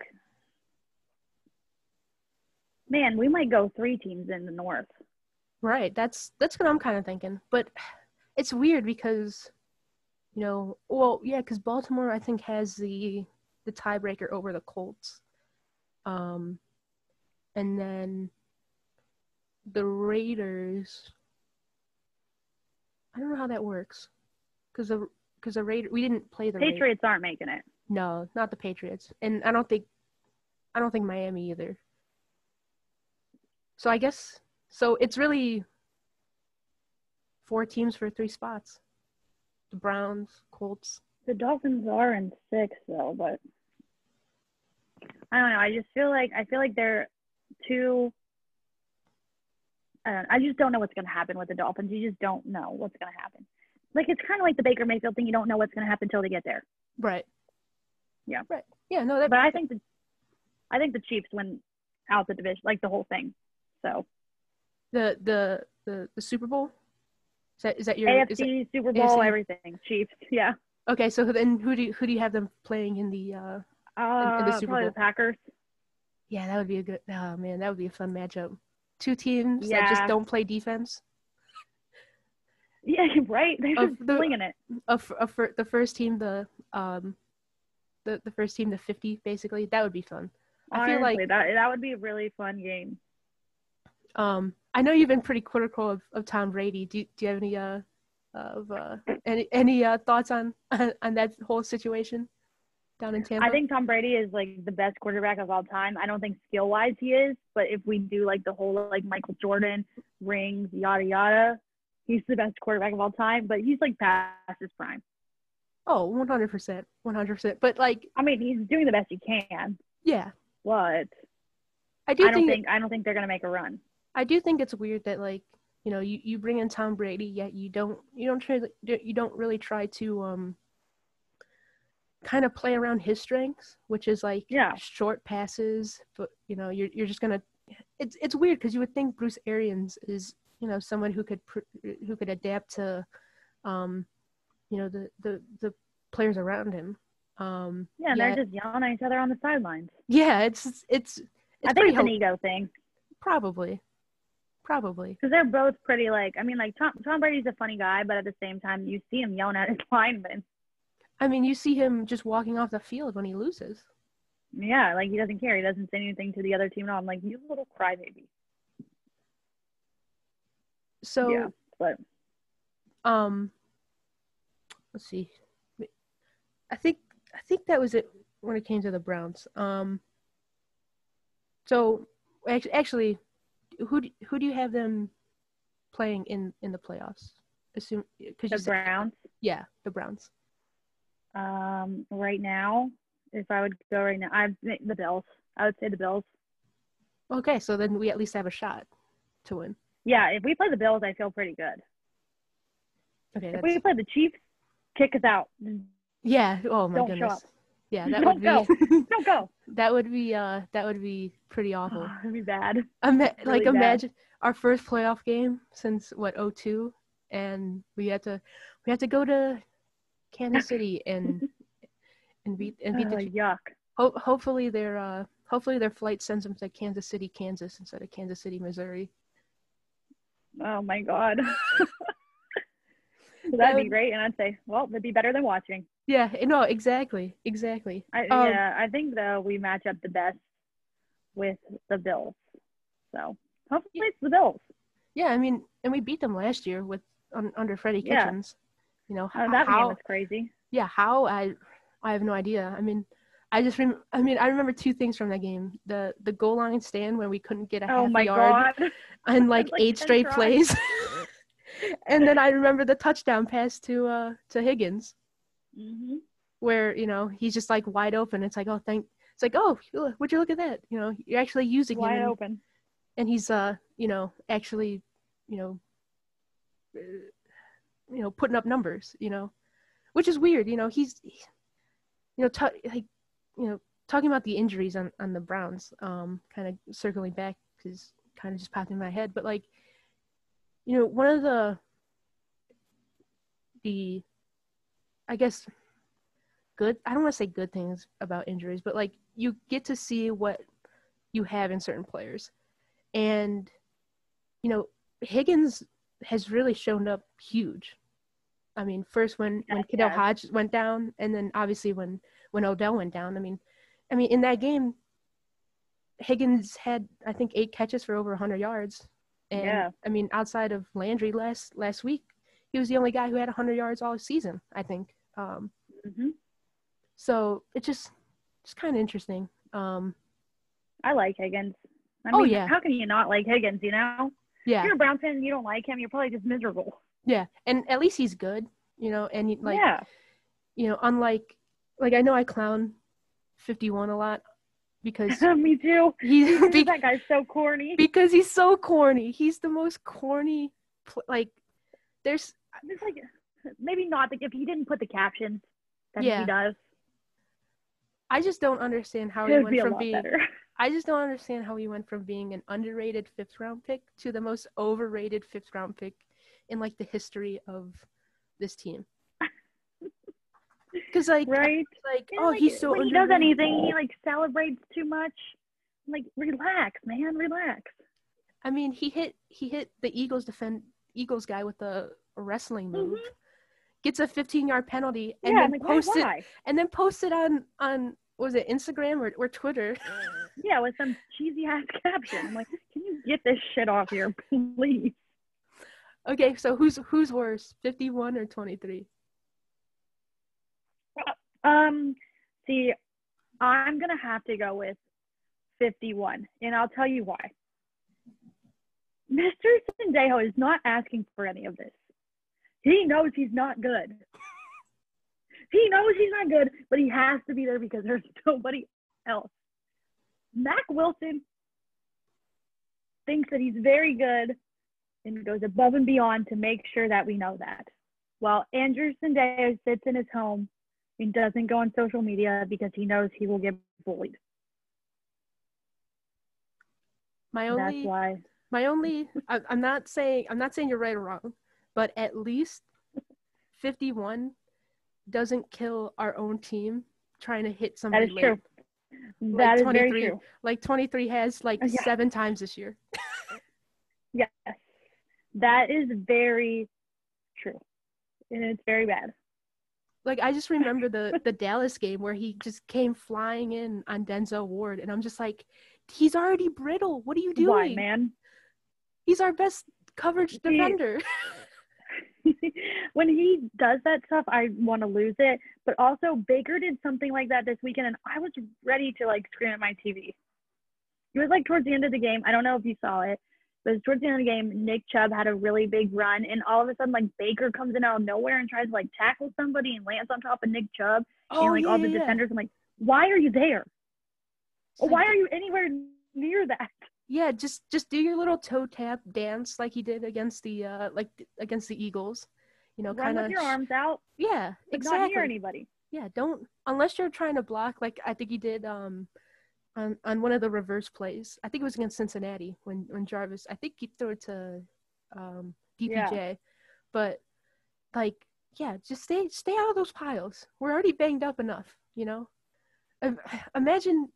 man, we might go three teams in the North. right, that's that's what I'm kind of thinking. But it's weird because you know, well, yeah, because Baltimore I think has the the tiebreaker over the Colts, um, and then the Raiders. I don't know how that works, because the because the Raider we didn't play the Raiders. Patriots aren't making it. No, not the Patriots, and I don't think, I don't think Miami either. So I guess so. It's really four teams for three spots: the Browns, Colts. The Dolphins are in six though, but I don't know. I just feel like I feel like they're too. I, don't, I just don't know what's going to happen with the Dolphins. You just don't know what's going to happen. Like it's kind of like the Baker Mayfield thing. You don't know what's going to happen until they get there. Right. Yeah. Right. Yeah. No. That. But I think the, I think the Chiefs win out the division, like the whole thing. So the the the the Super Bowl. Is that is that your is AFC, that- Super Bowl, AFC? everything. Chiefs. Yeah. okay? So then who do you, who do you have them playing in the? uh Uh, in the Super probably Bowl. the Packers. Yeah, that would be a good. Oh man, that would be a fun matchup. Two teams that just don't play defense. Yeah, right. They're Of just the- slinging it. A, f- a fir- the first team, the um, the the first team, the fifty, basically. That would be fun. I feel Honestly, like- that that would be a really fun game. Um, I know you've been pretty critical of, of Tom Brady. Do do you have any uh of uh any any uh thoughts on on that whole situation down in Tampa? I think Tom Brady is like the best quarterback of all time. I don't think skill wise he is, but if we do like the whole like Michael Jordan rings, yada yada, he's the best quarterback of all time. But he's like past his prime. Oh, one hundred percent, one hundred percent. But like, I mean, he's doing the best he can, yeah, but I do I don't think, think I don't think they're gonna make a run. I do think it's weird that like you know you, you bring in Tom Brady yet you don't you don't try you don't really try to um kind of play around his strengths, which is like Yeah. short passes. But you know you're you're just gonna it's it's weird because you would think Bruce Arians is you know someone who could pr- who could adapt to um you know the the the players around him. Um, Yeah, and yet- they're just yelling at each other on the sidelines. yeah, it's it's it's I think pretty it's an ego thing probably probably because they're both pretty like. I mean, like Tom Tom Brady's a funny guy, but at the same time, you see him yelling at his linemen. I mean, you see him just walking off the field when he loses. Yeah, like he doesn't care. He doesn't say anything to the other team at all. I'm like, you little crybaby. So, yeah, but um, let's see. I think I think that was it when it came to the Browns. Um, so act- actually, who do, who do you have them playing in in the playoffs? Assume because the said Browns. yeah, the Browns. Um, right now, if I would go right now, I the Bills. I would say the Bills. Okay, so then we at least have a shot to win. Yeah, if we play the Bills, I feel pretty good. Okay, If that's, we play the Chiefs, kick us out. yeah. Oh my Don't goodness. Yeah, that Don't would be Don't go. that would be uh that would be pretty awful. Oh, it'd be bad. Ima- really like bad. imagine our first playoff game since what 02 and we had to we had to go to Kansas City and and beat and beat Oh, the yuck. Ho- hopefully their uh hopefully their flight sends them to Kansas City, Kansas instead of Kansas City, Missouri. Oh my god. That that'd be great, and I'd say, well, it'd be better than watching. Yeah, no, exactly, exactly. I, Um, yeah, I think though we match up the best with the Bills. So hopefully it's the Bills. Yeah, I mean, and we beat them last year with un, under Freddie Kitchens. Yeah. You know Uh, h- that game how was crazy. yeah how I I have no idea. I mean, I just rem- I mean I remember two things from that game: the the goal line stand when we couldn't get a Oh half my yard god. and like, Like eight straight tries. plays. and then I remember the touchdown pass to uh to Higgins hmm where you know he's just like wide open. It's like oh thank it's like oh would you look at that? You know you're actually using him Wide and, open. and he's uh you know actually you know uh, you know putting up numbers you know which is weird you know he's you know, t- like you know, talking about the injuries on on the Browns, um, kind of circling back because kind of just popped in my head, but like, you know, one of the the I guess good I don't want to say good things about injuries, but like you get to see what you have in certain players. And you know, Higgins has really shown up huge. I mean, first when when Khalil Hodge went down, and then obviously when when Odell went down. I mean, I mean in that game, Higgins had I think eight catches for over 100 yards, and Yeah. I mean outside of Landry last last week, he was the only guy who had 100 yards all season. I think. Um, hmm so it's just just kind of interesting. Um, I like Higgins. I Oh, mean, yeah. how can you not like Higgins? You know, if yeah, you're a Brown fan and you don't like him, you're probably just miserable. yeah, and at least he's good, you know. And like yeah, you know, unlike like I know I clown 51 a lot because me too. he Because be- that guy's so corny. because he's so corny. He's the most corny. Pl- like there's It's like maybe not the if he didn't put the captions that Yeah. he does. I just don't understand how he went be from being better. I just don't understand how he went from being an underrated fifth round pick to the most overrated fifth round pick in like the history of this team. Because like right? like And, oh like, he's so when he does anything, he like celebrates too much. I'm like, relax, man, relax. I mean he hit he hit the Eagles defend Eagles guy with a wrestling move. Mhm. Gets a 15 yard penalty and yeah, then I'm like, why? posts it why? and then post it on on was it Instagram or, or Twitter? Yeah, with some cheesy ass caption. I'm like, can you get this shit off here, please? Okay, so who's who's worse, 51 or 23? Um, see, I'm gonna have to go with 51, and I'll tell you why. Mr. Sendejo is not asking for any of this. He knows he's not good. he knows he's not good, but he has to be there because there's nobody else. Mack Wilson thinks that he's very good and goes above and beyond to make sure that we know that. While Andrew Sendejo sits in his home and doesn't go on social media because he knows he will get bullied. My That's only why. my only I, I'm not saying I'm not saying you're right or wrong, but at least 51 doesn't kill our own team trying to hit somebody is late. true. Like That is 23. very true. Like 23 has like Yeah. seven times this year. Yes. That is very true. And it's very bad. Like I just remember the the Dallas game where he just came flying in on Denzel Ward, and I'm just like, he's already brittle. What are you doing? Why, man? He's our best coverage He- defender. when he does that stuff, I want to lose it. But also, Baker did something like that this weekend, and I was ready to like scream at my TV. It was like towards the end of the game. I don't know if you saw it, but towards the end of the game. Nick Chubb had a really big run, and all of a sudden, like Baker comes in out of nowhere and tries to like tackle somebody and lands on top of Nick Chubb oh and like yeah, all the yeah, defenders. I'm like, why are you there? Like, Why are you anywhere near that? Yeah, just just do your little toe tap dance like he did against the uh like against the Eagles. You know, kind of your arms out, Yeah, but not near exactly. anybody. Yeah, don't unless you're trying to block like I think he did um on on one of the reverse plays. I think it was against Cincinnati when when Jarvis. I think he threw it to um DPJ, but like yeah, just stay stay out of those piles. We're already banged up enough, you know. Im- Imagine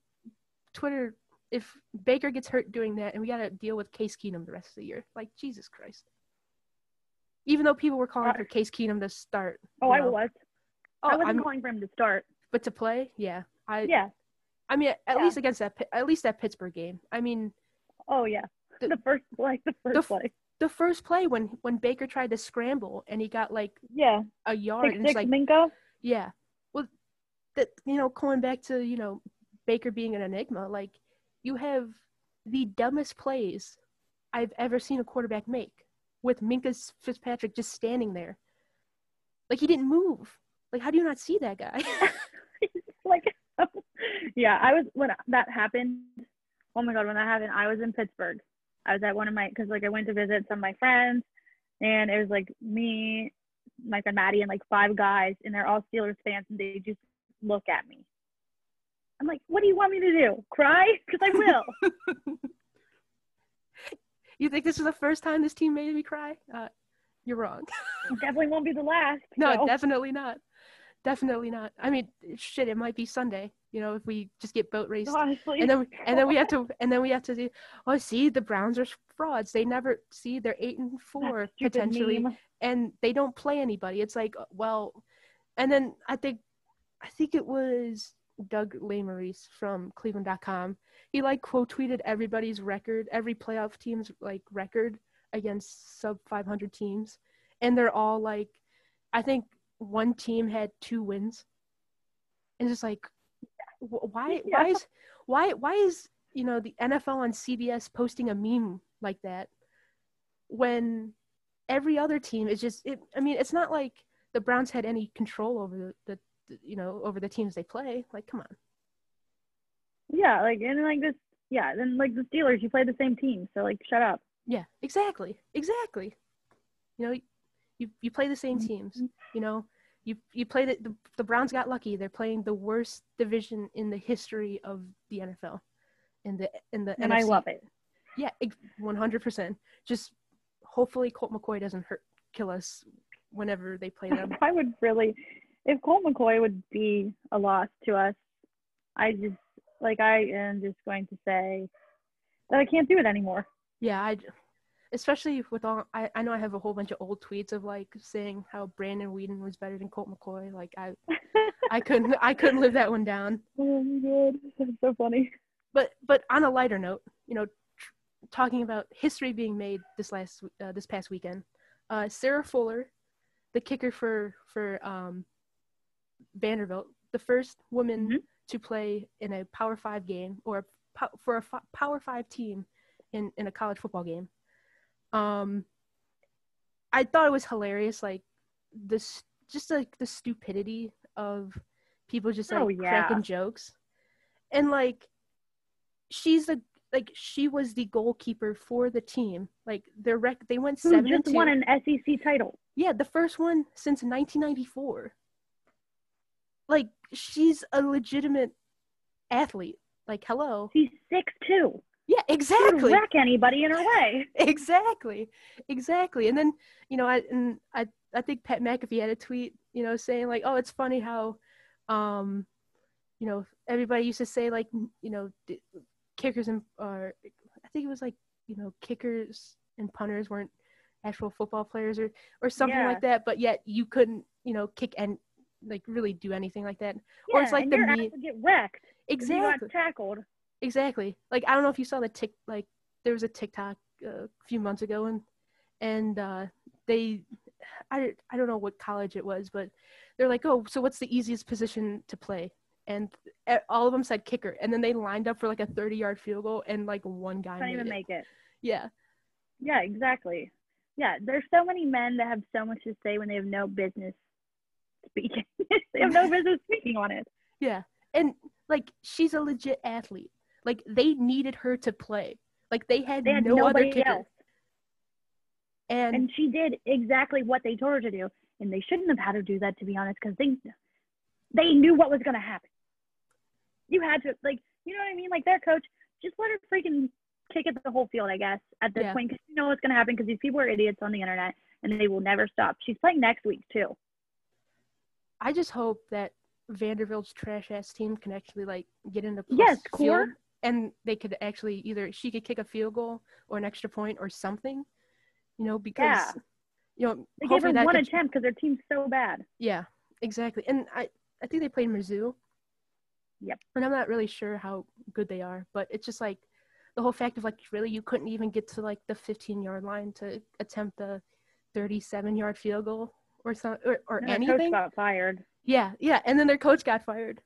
Twitter if Baker gets hurt doing that, and we got to deal with Case Keenum the rest of the year. Like Jesus Christ. Even though people were calling Uh, for Case Keenum to start. Oh, you I was. Oh, I wasn't I'm- calling for him to start. but to play, yeah. I Yeah. I mean, at Yeah. least against that, at least that Pittsburgh game. I mean, Oh yeah. The- The, first play. The first f- play. the first play when when Baker tried to scramble and he got like Yeah. a yard, Six and it's like, Minkah. yeah. Well, that you know, going back to you know Baker being an enigma, like you have the dumbest plays I've ever seen a quarterback make with Minkah Fitzpatrick just standing there, like he didn't move. Like, how do you not see that guy? like yeah, I was when that happened. Oh my god, when that happened, I was in Pittsburgh. I was at one of my because like I went to visit some of my friends, and it was like me, my friend Maddie, and like five guys, and they're all Steelers fans, and they just look at me. I'm like, what do you want me to do? Cry? Because I will. you think this is the first time this team made me cry? Uh, you're wrong. definitely won't be the last. No, so. definitely not. Definitely not. I mean, shit, it might be Sunday. You know, if we just get boat raced, Honestly. and then we, and then we have to and then we have to do. Oh, see, the Browns are frauds. They never see they're eight and four potentially, and they don't play anybody. It's like, uh, well, and then I think, I think it was Doug Lesmerises from Cleveland.com. He like quote tweeted everybody's record, every playoff team's like record against sub 500 teams, and they're all like, I think one team had two wins, and it's just like, wh- why, why is, why, why is you know the NFL on CBS posting a meme like that when every other team is just it, I mean it's not like the Browns had any control over the, the, you know over the teams they play like come on Yeah, like and like this. Yeah, then like the Steelers, you play the same team, so like shut up. yeah exactly exactly you know you you play the same teams Mhm. you know you you played it the, the Browns got lucky they're playing the worst division in the history of the NFL in the in the And I love it. Yeah, 100%. Just hopefully Colt McCoy doesn't hurt kill us whenever they play them. I would really, if Colt McCoy would be a loss to us, I just like I am just going to say that I can't do it anymore. yeah, I especially with all I, I know I have a whole bunch of old tweets of like saying how Brandon Weeden was better than Colt McCoy. Like I I couldn't I couldn't live that one down. oh my god, that's so funny. But but on a lighter note, you know, tr- talking about history being made this last uh, this past weekend, uh, Sarah Fuller, the kicker for for um, Vanderbilt, the first woman Mhm. to play in a Power Five game or po- for a f- Power Five team in in a college football game. Um, I thought it was hilarious, like this, just like the stupidity of people just like Oh, yeah. cracking jokes, and like she's a like she was the goalkeeper for the team. Like their rec, they went Who seven just won an SEC title? Yeah, the first one since 1994. Like she's a legitimate athlete. Like hello. She's six two. Yeah, exactly. wreck anybody in her way. exactly. Exactly. And then, you know, I and I I think Pat McAfee had a tweet, you know, saying like, "Oh, it's funny how um you know, everybody used to say like, you know, kickers and or I think it was like, you know, kickers and punters weren't actual football players or or something Yeah. like that, but yet you couldn't, you know, kick and like really do anything like that. Or Yeah, it's like and the your me- get wrecked. if You Exactly. got tackled. Exactly. Like I don't know if you saw the tick like there was a TikTok uh, a few months ago and and uh they I I don't know what college it was but they're like, "Oh, so what's the easiest position to play?" And all of them said kicker and then they lined up for like a 30-yard field goal and like one guy Can't even it. make it. Yeah. Yeah, exactly. Yeah, there's so many men that have so much to say when they have no business speaking. they have no business speaking on it. Yeah. And like she's a legit athlete. Like they needed her to play. Like they had, They had no other kicker. else. And, And she did exactly what they told her to do. And they shouldn't have had her do that, to be honest, because they they knew what was going to happen. You had to, like, you know what I mean? Like, their coach, just let her freaking kick it the whole field, I guess, at this Yeah. point, because you know what's going to happen because these people are idiots on the internet and they will never stop. She's playing next week, too. I just hope that Vanderbilt's trash ass team can actually like get into plus Yes, core. And they could actually either she could kick a field goal or an extra point or something, you know, because Yeah. you know They gave her one could- attempt because their team's so bad. Yeah, exactly. And I I think they played Mizzou. Yep. And I'm not really sure how good they are, but it's just like the whole fact of like really you couldn't even get to like the 15 yard line to attempt the 37 yard field goal or some or, or And their coach got fired. Yeah, yeah, and then their coach got fired.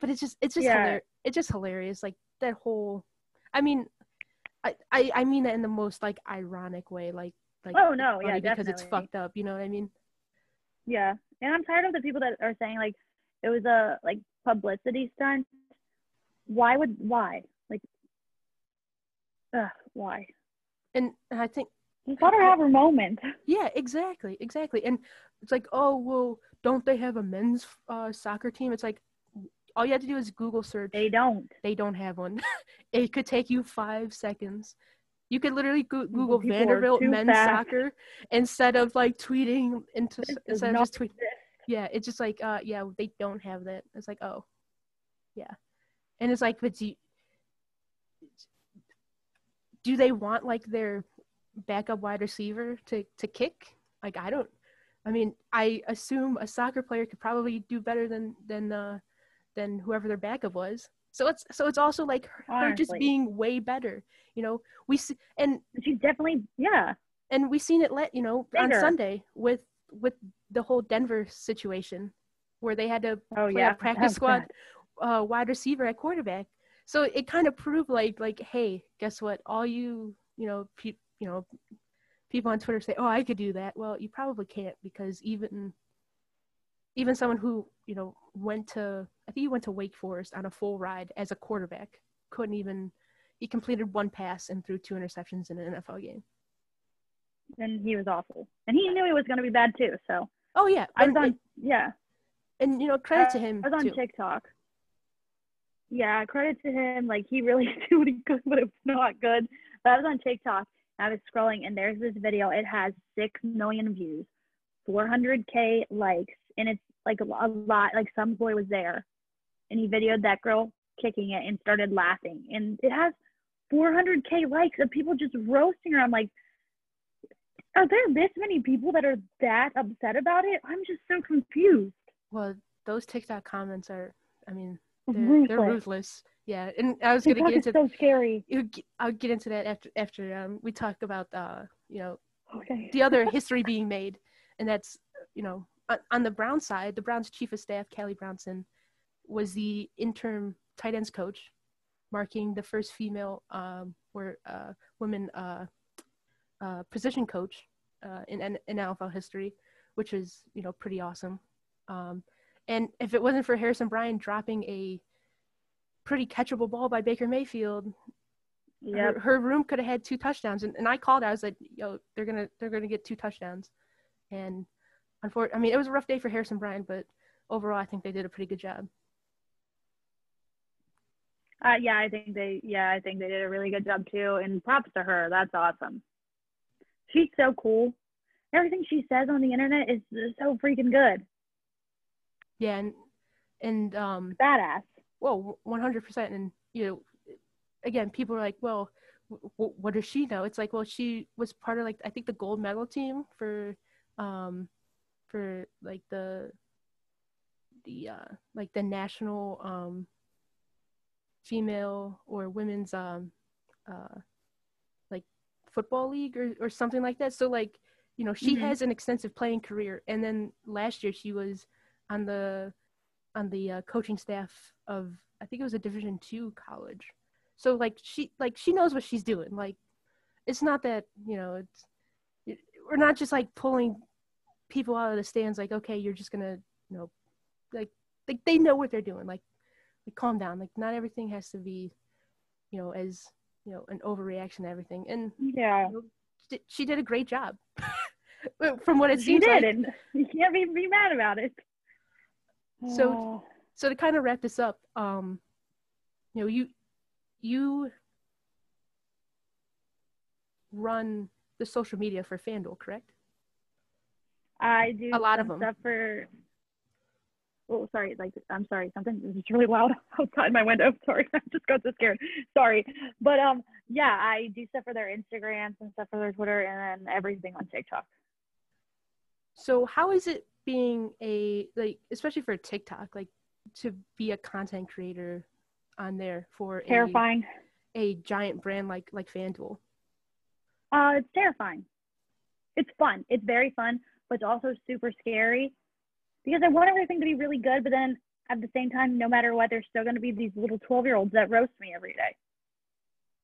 But it's just it's just Yeah. hilarious. It's just hilarious. Like that whole I mean I, I I mean that in the most like ironic way, like like Oh, no, yeah, because it's fucked up, you know what I mean? Yeah, and I'm tired of the people that are saying like it was a like publicity stunt. Why would why like? Ugh, why? And, and I think Just let her have her moment. Yeah, exactly, exactly. And it's like, oh well, don't they have a men's uh, soccer team? It's like all you have to do is Google search. They don't. They don't have one. it could take you five seconds. You could literally go- Google People Vanderbilt men's fast. soccer instead of like tweeting into This instead of just tweet. Yeah, it's just like, uh, yeah, they don't have that. It's like, oh, yeah, and it's like, but do you, do they want like their backup wide receiver to to kick? Like, I don't. I mean, I assume a soccer player could probably do better than than uh, than whoever their backup was. So it's so it's also like her, her just being way better. You know, we see, and She's definitely yeah. and we seen it let you know on Sunday with with the whole Denver situation where they had to Oh play yeah. a practice squad uh, wide receiver at quarterback. So it kind of proved like like hey, guess what? All you you know pe- you know people on Twitter say, oh, I could do that. Well, you probably can't because even even someone who you know went to I think he went to Wake Forest on a full ride as a quarterback couldn't even he completed one pass and threw two interceptions in an NFL game. And he was awful. And he knew he was gonna be bad too, so Oh yeah, I was on yeah. and you know credit to Uh, him I was on too. TikTok. Yeah, credit to him. Like he really did what he could, but it's not good. But I was on TikTok. And I was scrolling, and there's this video. It has six million views, 400k likes, and it's like a lot. Like some boy was there, and he videoed that girl kicking it and started laughing, and it has 400k likes of people just roasting her. I'm like, are there this many people that are that upset about it? I'm just so confused. Well, those TikTok comments are, I mean, they're Ruthless. they're ruthless. Yeah, and I was gonna get into so scary. I'll get into that after after um, we talk about uh you know Okay. the other history being made, and that's you know on, on the Brown side, the Browns chief of staff Callie Brownson was the interim tight ends coach, marking the first female um or uh women uh uh position coach uh in in, in NFL history, which is you know pretty awesome. Um, and if it wasn't for Harrison Bryant dropping a pretty catchable ball by Baker Mayfield, Yep. her, her room could have had two touchdowns and, and i called i was like yo they're gonna they're gonna get two touchdowns and unfortunately i mean it was a rough day for harrison bryant but overall i think they did a pretty good job Uh, yeah, I think they. Yeah, I think they did a really good job too. And props to her. That's awesome. She's so cool. Everything she says on the internet is so freaking good. yeah and and um Badass. well 100% and you know again people are like well w- w- what does she know it's like well she was part of like i think the gold medal team for um for like the the uh like the national um female or women's um uh like football league or, or something like that so like you know she Mhm. has an extensive playing career and then last year she was on the on the uh, coaching staff of I think it was a Division two college. So like she like she knows what she's doing. Like it's not that you know it's it, we're not just like pulling people out of the stands. Like okay, you're just gonna you know like like they know what they're doing. Like like calm down. Like not everything has to be you know as you know an overreaction to everything. And Yeah, she- she did a great job. From what it seems she did, like. and you can't be, be mad about it. So- Oh, so to kind of wrap this up, um, you know, you you run the social media for FanDuel, correct? I do a lot of them. stuff for. Oh, sorry. Like, I'm sorry. Something is really loud outside my window. Sorry, I just got so scared. Sorry, but um, yeah, I do stuff for their Instagrams and stuff for their Twitter, and then everything on TikTok. So how is it being a like, especially for TikTok, like to be a content creator on there for a, Terrifying. a giant brand like like FanDuel? Uh, it's terrifying. It's fun. It's very fun, but it's also super scary because I want everything to be really good, but then at the same time, no matter what, there's still going to be these little 12 year olds that roast me every day.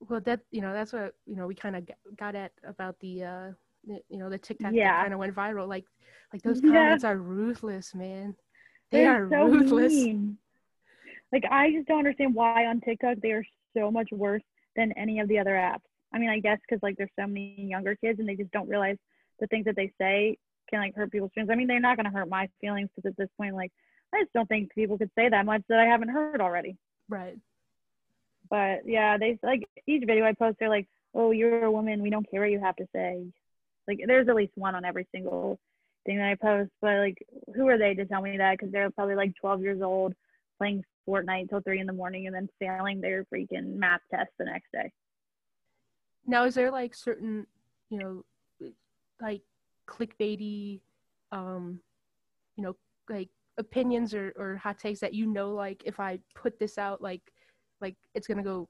Well, that you know that's what you know we kind of got at about the uh the- you know the TikTok Yeah. kind of went viral. Like like those Yeah. comments are ruthless, man. They They're are so ruthless. mean. Like I just don't understand why on TikTok they are so much worse than any of the other apps. I mean, I guess because like there's so many younger kids and they just don't realize the things that they say can like hurt people's feelings. I mean, they're not gonna hurt my feelings because at this point, like, I just don't think people could say that much that I haven't heard already. Right. But yeah, they like each video I post, they're like, "Oh, you're a woman. We don't care what you have to say." Like, there's at least one on every single thing that I post. But like, who are they to tell me that? Because they're probably like 12 years old, playing Fortnite till three in the morning, and then failing their freaking math test the next day. Now, is there like certain, you know, like clickbaity, um, you know, like opinions or, or hot takes that you know, like if I put this out, like, like it's gonna go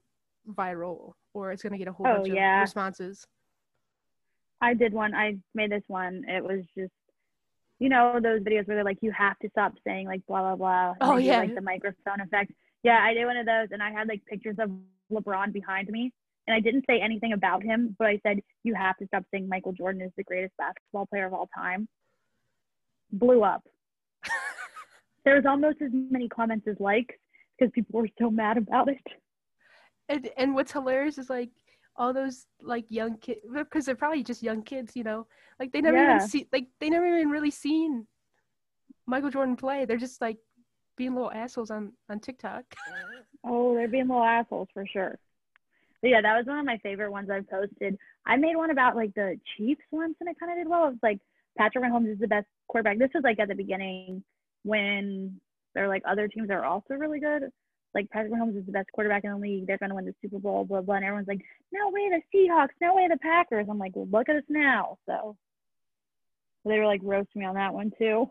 viral or it's gonna get a whole Oh, bunch yeah. of responses. I did one. I made this one. It was just, you know, those videos where they're like, you have to stop saying like blah blah blah. Oh, do, yeah. like the microphone effect. Yeah, I did one of those, and I had like pictures of LeBron behind me, and I didn't say anything about him, but I said you have to stop saying Michael Jordan is the greatest basketball player of all time. Blew up. there was almost as many comments as likes because people were so mad about it. And and what's hilarious is like all those like young kids because they're probably just young kids, you know, like they never Yeah. even see like they never even really seen Michael Jordan play. They're just like being little assholes on on TikTok. Oh, they're being little assholes for sure. But yeah, that was one of my favorite ones I've posted. I made one about like the Chiefs once and it kind of did well. It was like Patrick Mahomes is the best quarterback. This was like at the beginning when there are like other teams are also really good. Like Patrick Mahomes is the best quarterback in the league. They're going to win the Super Bowl, blah, blah. And everyone's like, no way the Seahawks, no way the Packers. I'm like, look at us now. So they were like roasting me on that one too.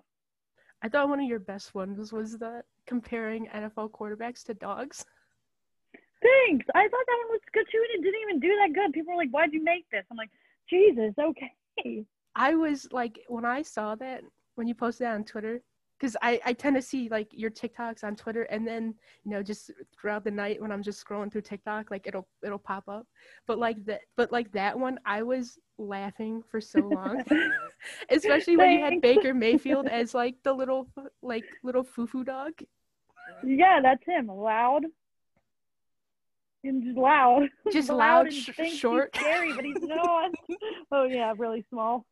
I thought one of your best ones was the comparing NFL quarterbacks to dogs. Thanks. I thought that one was good too, and it didn't even do that good. People were like, "Why'd you make this?" I'm like, "Jesus, okay." I was like when I saw that when you posted that on Twitter because I, I tend to see like your TikToks on Twitter and then you know just throughout the night when I'm just scrolling through TikTok like it'll it'll pop up but like that but like that one I was laughing for so long especially when you had Baker Mayfield as like the little like little foo-foo dog Yeah, that's him. Loud. And just loud. Just loud, and sh- short. He's scary, but he's not. oh yeah, really small.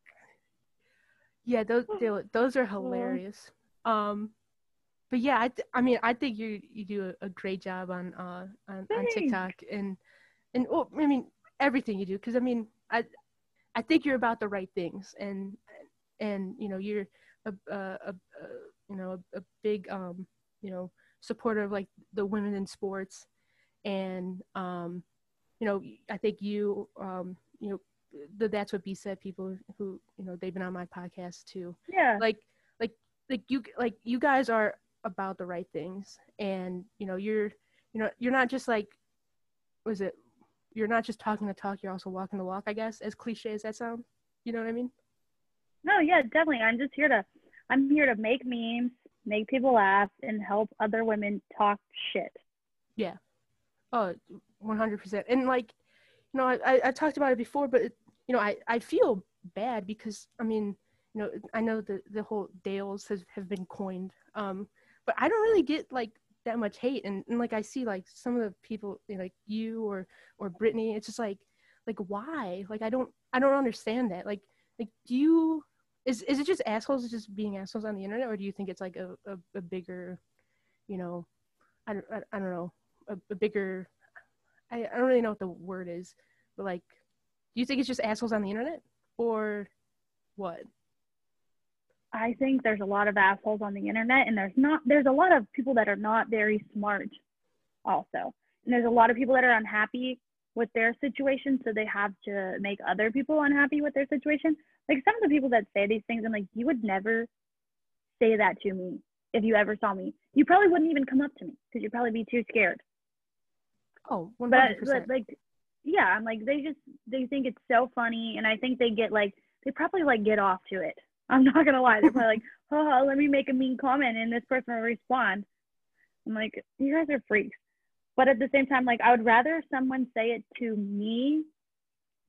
yeah those they, those are hilarious um but yeah I, th- I mean I think you you do a, a great job on uh on, on. TikTok and and well, I mean everything you do because I mean I I think you're about the right things and and you know you're a a, a, you know a, a big um you know supporter of like the women in sports and um you know I think you um you know the that's what B said people who you know they've been on my podcast too Yeah. like like like you like you guys are about the right things and you know you're you know you're not just like was it you're not just talking the talk you're also walking the walk i guess as cliche as that sounds you know what i mean No, yeah, definitely. I'm just here to I'm here to make memes, make people laugh, and help other women talk shit. Oh 100% and like you know i i, talked about it before but it, you know i i feel bad because i mean you know i know the the whole dales has have been coined um but i don't really get like that much hate. And, and like i see like some of the people you know, like you or or brittany it's just like like why? Like i don't i don't understand that. Like like do you is is it just assholes just being assholes on the internet or do you think it's like a a, a bigger you know i don't i, I don't know a, a bigger I, I don't really know what the word is but like do you think it's just assholes on the internet or what I think there's a lot of assholes on the internet, and there's not there's a lot of people that are not very smart, also, and there's a lot of people that are unhappy with their situation, so they have to make other people unhappy with their situation. Like some of the people that say these things, I'm like, you would never say that to me if you ever saw me. You probably wouldn't even come up to me because you'd probably be too scared. Oh 100% but, but like yeah i'm like they just they think it's so funny and i think they get like they probably like get off to it. I'm not gonna lie. They're probably like oh let me make a mean comment and this person will respond. I'm like you guys are freaks. But at the same time like i would rather someone say it to me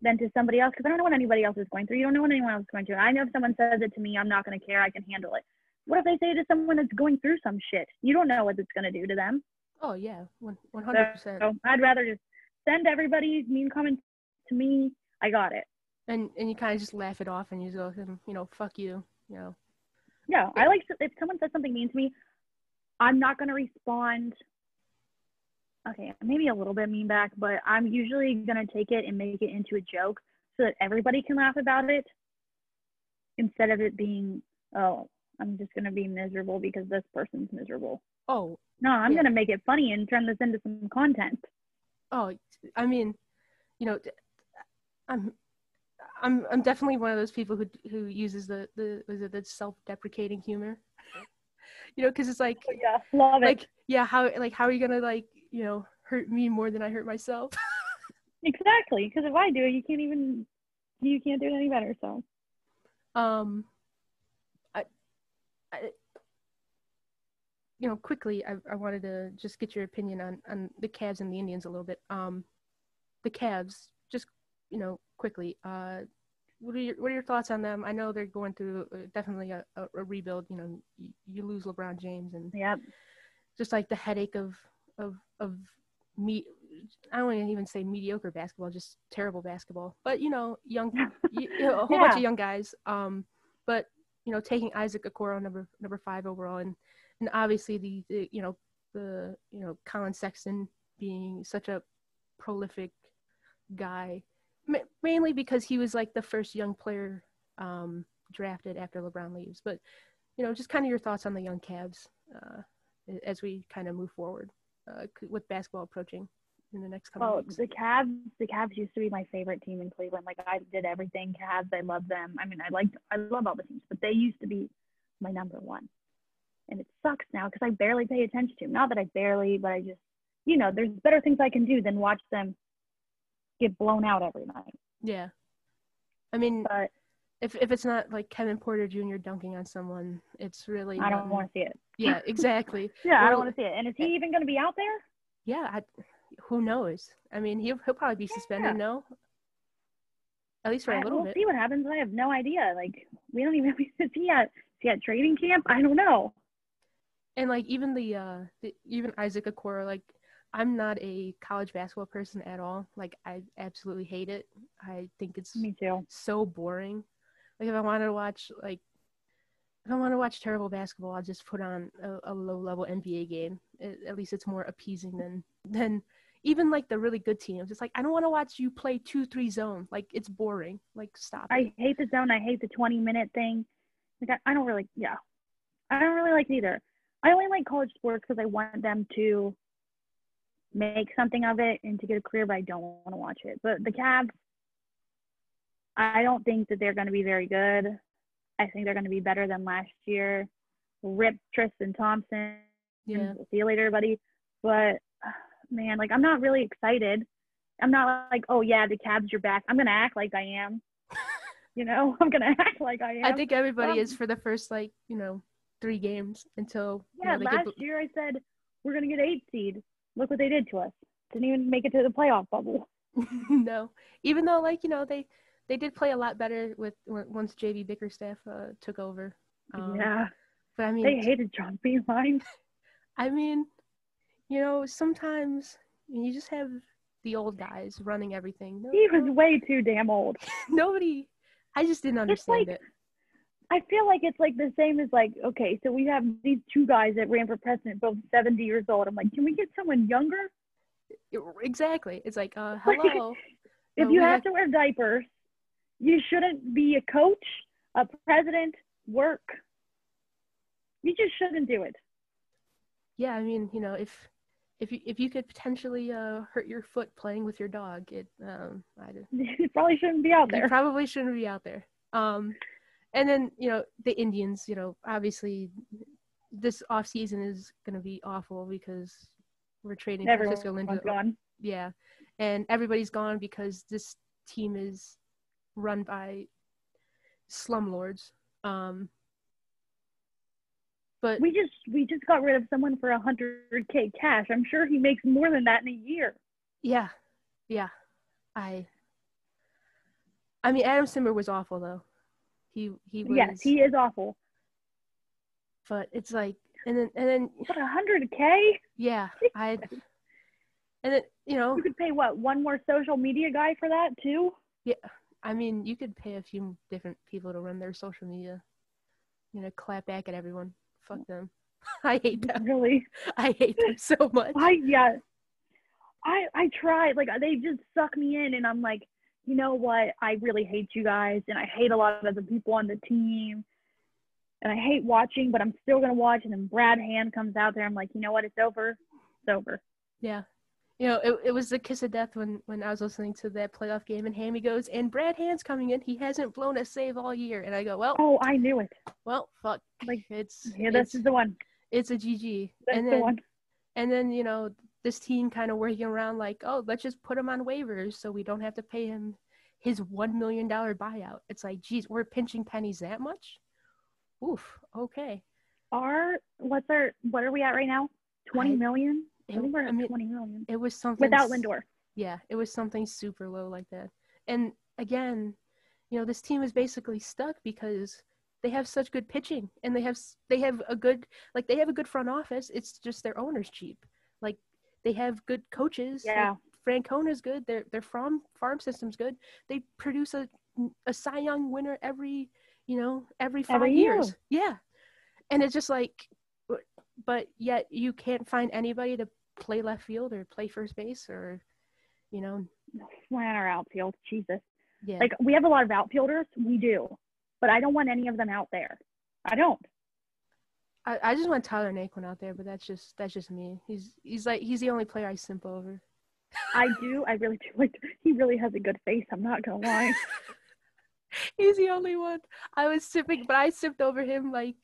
than to somebody else because i don't know what anybody else is going through. You don't know what anyone else is going through. I know if someone says it to me i'm not going to care. I can handle it. What if they say it to someone that's going through some shit? You don't know what it's going to do to them oh yeah 100% so I'd rather just send everybody's mean comments to me, I got it. And and you kind of just laugh it off and you go, "Hmm, you know, fuck you, you know. Yeah, I like if someone says something mean to me, I'm not gonna respond. Okay, maybe a little bit mean back, but I'm usually gonna take it and make it into a joke so that everybody can laugh about it instead of it being, oh, I'm just gonna be miserable because this person's miserable. Oh, No, I'm Yeah. gonna make it funny and turn this into some content. oh, I mean, you know, I'm I'm I'm definitely one of those people who who uses the the was it the self-deprecating humor. you know, because it's like Yeah, love it. like yeah, how like how are you gonna like you know hurt me more than I hurt myself? exactly, because if I do it, you can't even you can't do it any better. So um, I, I you know quickly I I wanted to just get your opinion on on the Cavs and the Indians a little bit. Um, the Cavs, just you know quickly. Uh, what are your what are your thoughts on them? I know they're going through uh, definitely a, a, a rebuild. You know, you, you lose LeBron James and yeah, just like the headache of of of me I don't even say mediocre basketball, just terrible basketball. But you know, young you, you know, a whole bunch of young guys. Um, but you know, taking Isaac Okoro number number five overall, and and obviously the, the you know the you know Collin Sexton being such a prolific guy, ma- mainly because he was like the first young player um, drafted after LeBron leaves. But you know, just kind of your thoughts on the young Cavs uh, as we kind of move forward uh, with basketball approaching in the next couple well, weeks. the Cavs, the Cavs used to be my favorite team in Cleveland. Like I did everything Cavs. I love them. I mean, I liked, I love all the teams, but they used to be my number one. And it sucks now because I barely pay attention to them. Not that I barely, but I just, you know, there's better things I can do than watch them get blown out every night. Yeah, I mean, But if if it's not like Kevin Porter Jr. dunking on someone, it's really I don't want to see it. Yeah, exactly. Yeah, I don't want to see it. And is he eh even going to be out there? Yeah, I, who knows? I mean, he'll he'll probably be suspended. Yeah. No, at least for a I- little we'll bit. see what happens. I have no idea. Like we don't even is he at is he at training camp? I don't know. And like even the uh the, even Isaac Okoro, like I'm not a college basketball person at all. Like I absolutely hate it. I think it's Me too. so boring. Like if I wanted to watch like if I want to watch terrible basketball, I'll just put on a, a low level NBA game. It, at least it's more appeasing than than even like the really good teams. It's like I don't want to watch you play two three zone. Like it's boring. Like stop. it. I hate the zone. I hate the 20 minute thing. Like I, I don't really, yeah, I don't really like it either. I only like college sports because I want them to make something of it and to get a career, but I don't want to watch it. But the Cavs, I don't think that they're going to be very good. I think they're going to be better than last year. Rip Tristan Thompson. yeah. See you later, buddy. But man, like I'm not really excited. I'm not like, oh yeah, the Cavs are back. I'm gonna act like I am. you know, I'm gonna act like I am. I think everybody well- is for the first like you know three games until you yeah, know, last get, year I said we're gonna get eight seed. Look what they did to us. Didn't even make it to the playoff bubble. no, even though like you know they they did play a lot better with once JV Bickerstaff uh, took over. Um, yeah, but I mean, they hated John Beilein. I mean, you know, sometimes you just have the old guys running everything. No, He was no- way too damn old. nobody. I just didn't understand like- it. I feel like it's like the same as like, okay, so we have these two guys that ran for president, both 70 years old. I'm like, can we get someone younger? Exactly. It's like, uh, hello. If Uh, you have have- to wear diapers, you shouldn't be a coach, a president, work. You just shouldn't do it. yeah, I mean, you know, if if you if you could potentially uh, hurt your foot playing with your dog, it um, I just, You probably shouldn't be out there. probably shouldn't be out there. Um, and then you know the Indians, you know, obviously this off season is going to be awful because we're trading Francisco Lindor. gone. Yeah, and everybody's gone because this team is run by slumlords. Um, but We just we just got rid of someone for a hundred k cash. I'm sure he makes more than that in a year. yeah, yeah, I. I mean, Adam Cimber was awful though. He he was. Yes, he is awful. But it's like, and then and then a hundred k? yeah, I. And then you know, You could pay what one more social media guy for that too. Yeah, I mean, you could pay a few different people to run their social media. You know, clap back at everyone. Fuck mm-hmm. them. I hate them. Really? I hate them so much. I yeah. I I tried like they just suck me in, and I'm like, you know what? I really hate you guys, and I hate a lot of the people on the team, and I hate watching, but I'm still gonna watch. And then Brad Hand comes out there. I'm like, you know what? It's over. It's over. Yeah. You know, it, it was the kiss of death when, when I was listening to that playoff game and Hammy goes, and Brad Hand's coming in. He hasn't blown a save all year. And I go, well, Oh, I knew it. well, fuck. Like, it's Yeah, this it's, is the one. it's a GG. That's and the one. and then, you know, this team kind of working around like, oh, let's just put him on waivers so we don't have to pay him his one million dollar buyout. It's like, geez, we're pinching pennies that much? Oof, okay. Our what's our what are we at right now? Twenty I- million. I think we're I at mean, twenty million it was something without Lindor. Yeah, it was something super low like that. And again, you know, this team is basically stuck because they have such good pitching and they have they have a good like they have a good front office. It's just their owner's cheap. Like they have good coaches. like, Yeah. Francona's good. Their their farm farm system's good. They produce a a Cy Young winner every you know every five Every year. years. Yeah, and it's just like, but- but yet you can't find anybody to play left field or play first base or, you know, Plan our outfield. Jesus. yeah. Like we have a lot of outfielders. We do, but I don't want any of them out there. I don't. I, I just want Tyler Naquin out there, but that's just that's just me. He's he's like he's the only player I simp over. I do. I really do. Like he really has a good face. I'm not gonna lie. He's the only one. I was sipping, but I sipped over him like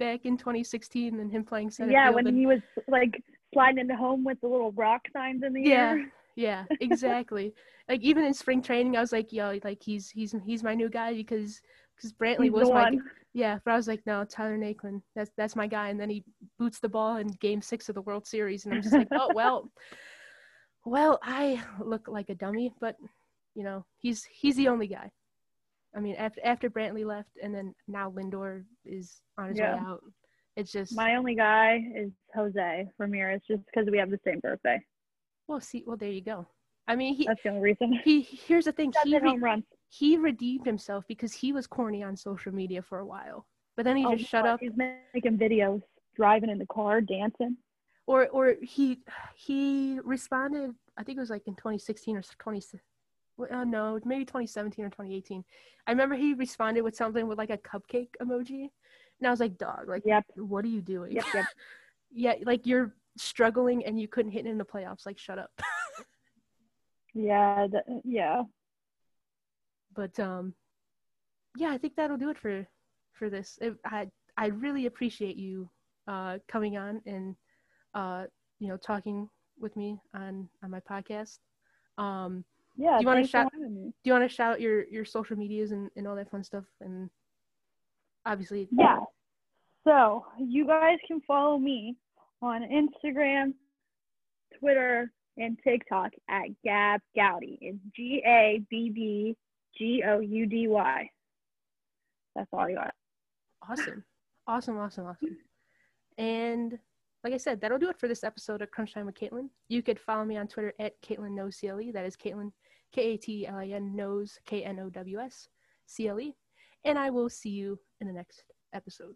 back in 2016 and him playing center yeah, when and- he was like sliding into home with the little rock signs in the Yeah. air. yeah, exactly. like even in spring training, I was like, yo, like he's he's he's my new guy because because Brantley He's was my. Yeah. But I was like, no, Tyler Naquin, that's that's my guy. And then he boots the ball in Game Six of the World Series, and I'm just like, oh well, well I look like a dummy, but you know he's he's the only guy. I mean, after after Brantley left, and then now Lindor is on his Yeah. way out. It's just My only guy is Jose Ramirez, just because we have the same birthday. well, see, well there you go. I mean, he That's the only reason. he here's the thing. That's He home runs. He redeemed himself because he was corny on social media for a while. But then he Oh, just shut up He's making videos, driving in the car, dancing. or or he he responded I think it was like in 2016 or 20 well, uh, no, maybe 2017 or 2018. I remember he responded with something with like a cupcake emoji. And I was like, "Dog, like Yep. what are you doing?" Yep, yep. yeah, like you're struggling and you couldn't hit in the playoffs. Like shut up. Yeah, th- yeah. But um yeah i think that'll do it for for this it, i i really appreciate you uh coming on and uh you know talking with me on on my podcast um Yeah. do you wanna shout- do you want to shout out your your social medias and, and all that fun stuff and obviously Yeah. So you guys can follow me on Instagram, Twitter, and TikTok at Gab Goudy. It's G A B B G O U D Y. That's all I got. awesome. Awesome awesome awesome. And like i said that'll do it for this episode of crunch time with katlin. You could follow me on twitter at katlin knows cle that is katlin k-a-t-l-i-n knows k-n-o-w-s c-l-e and i will see you in the next episode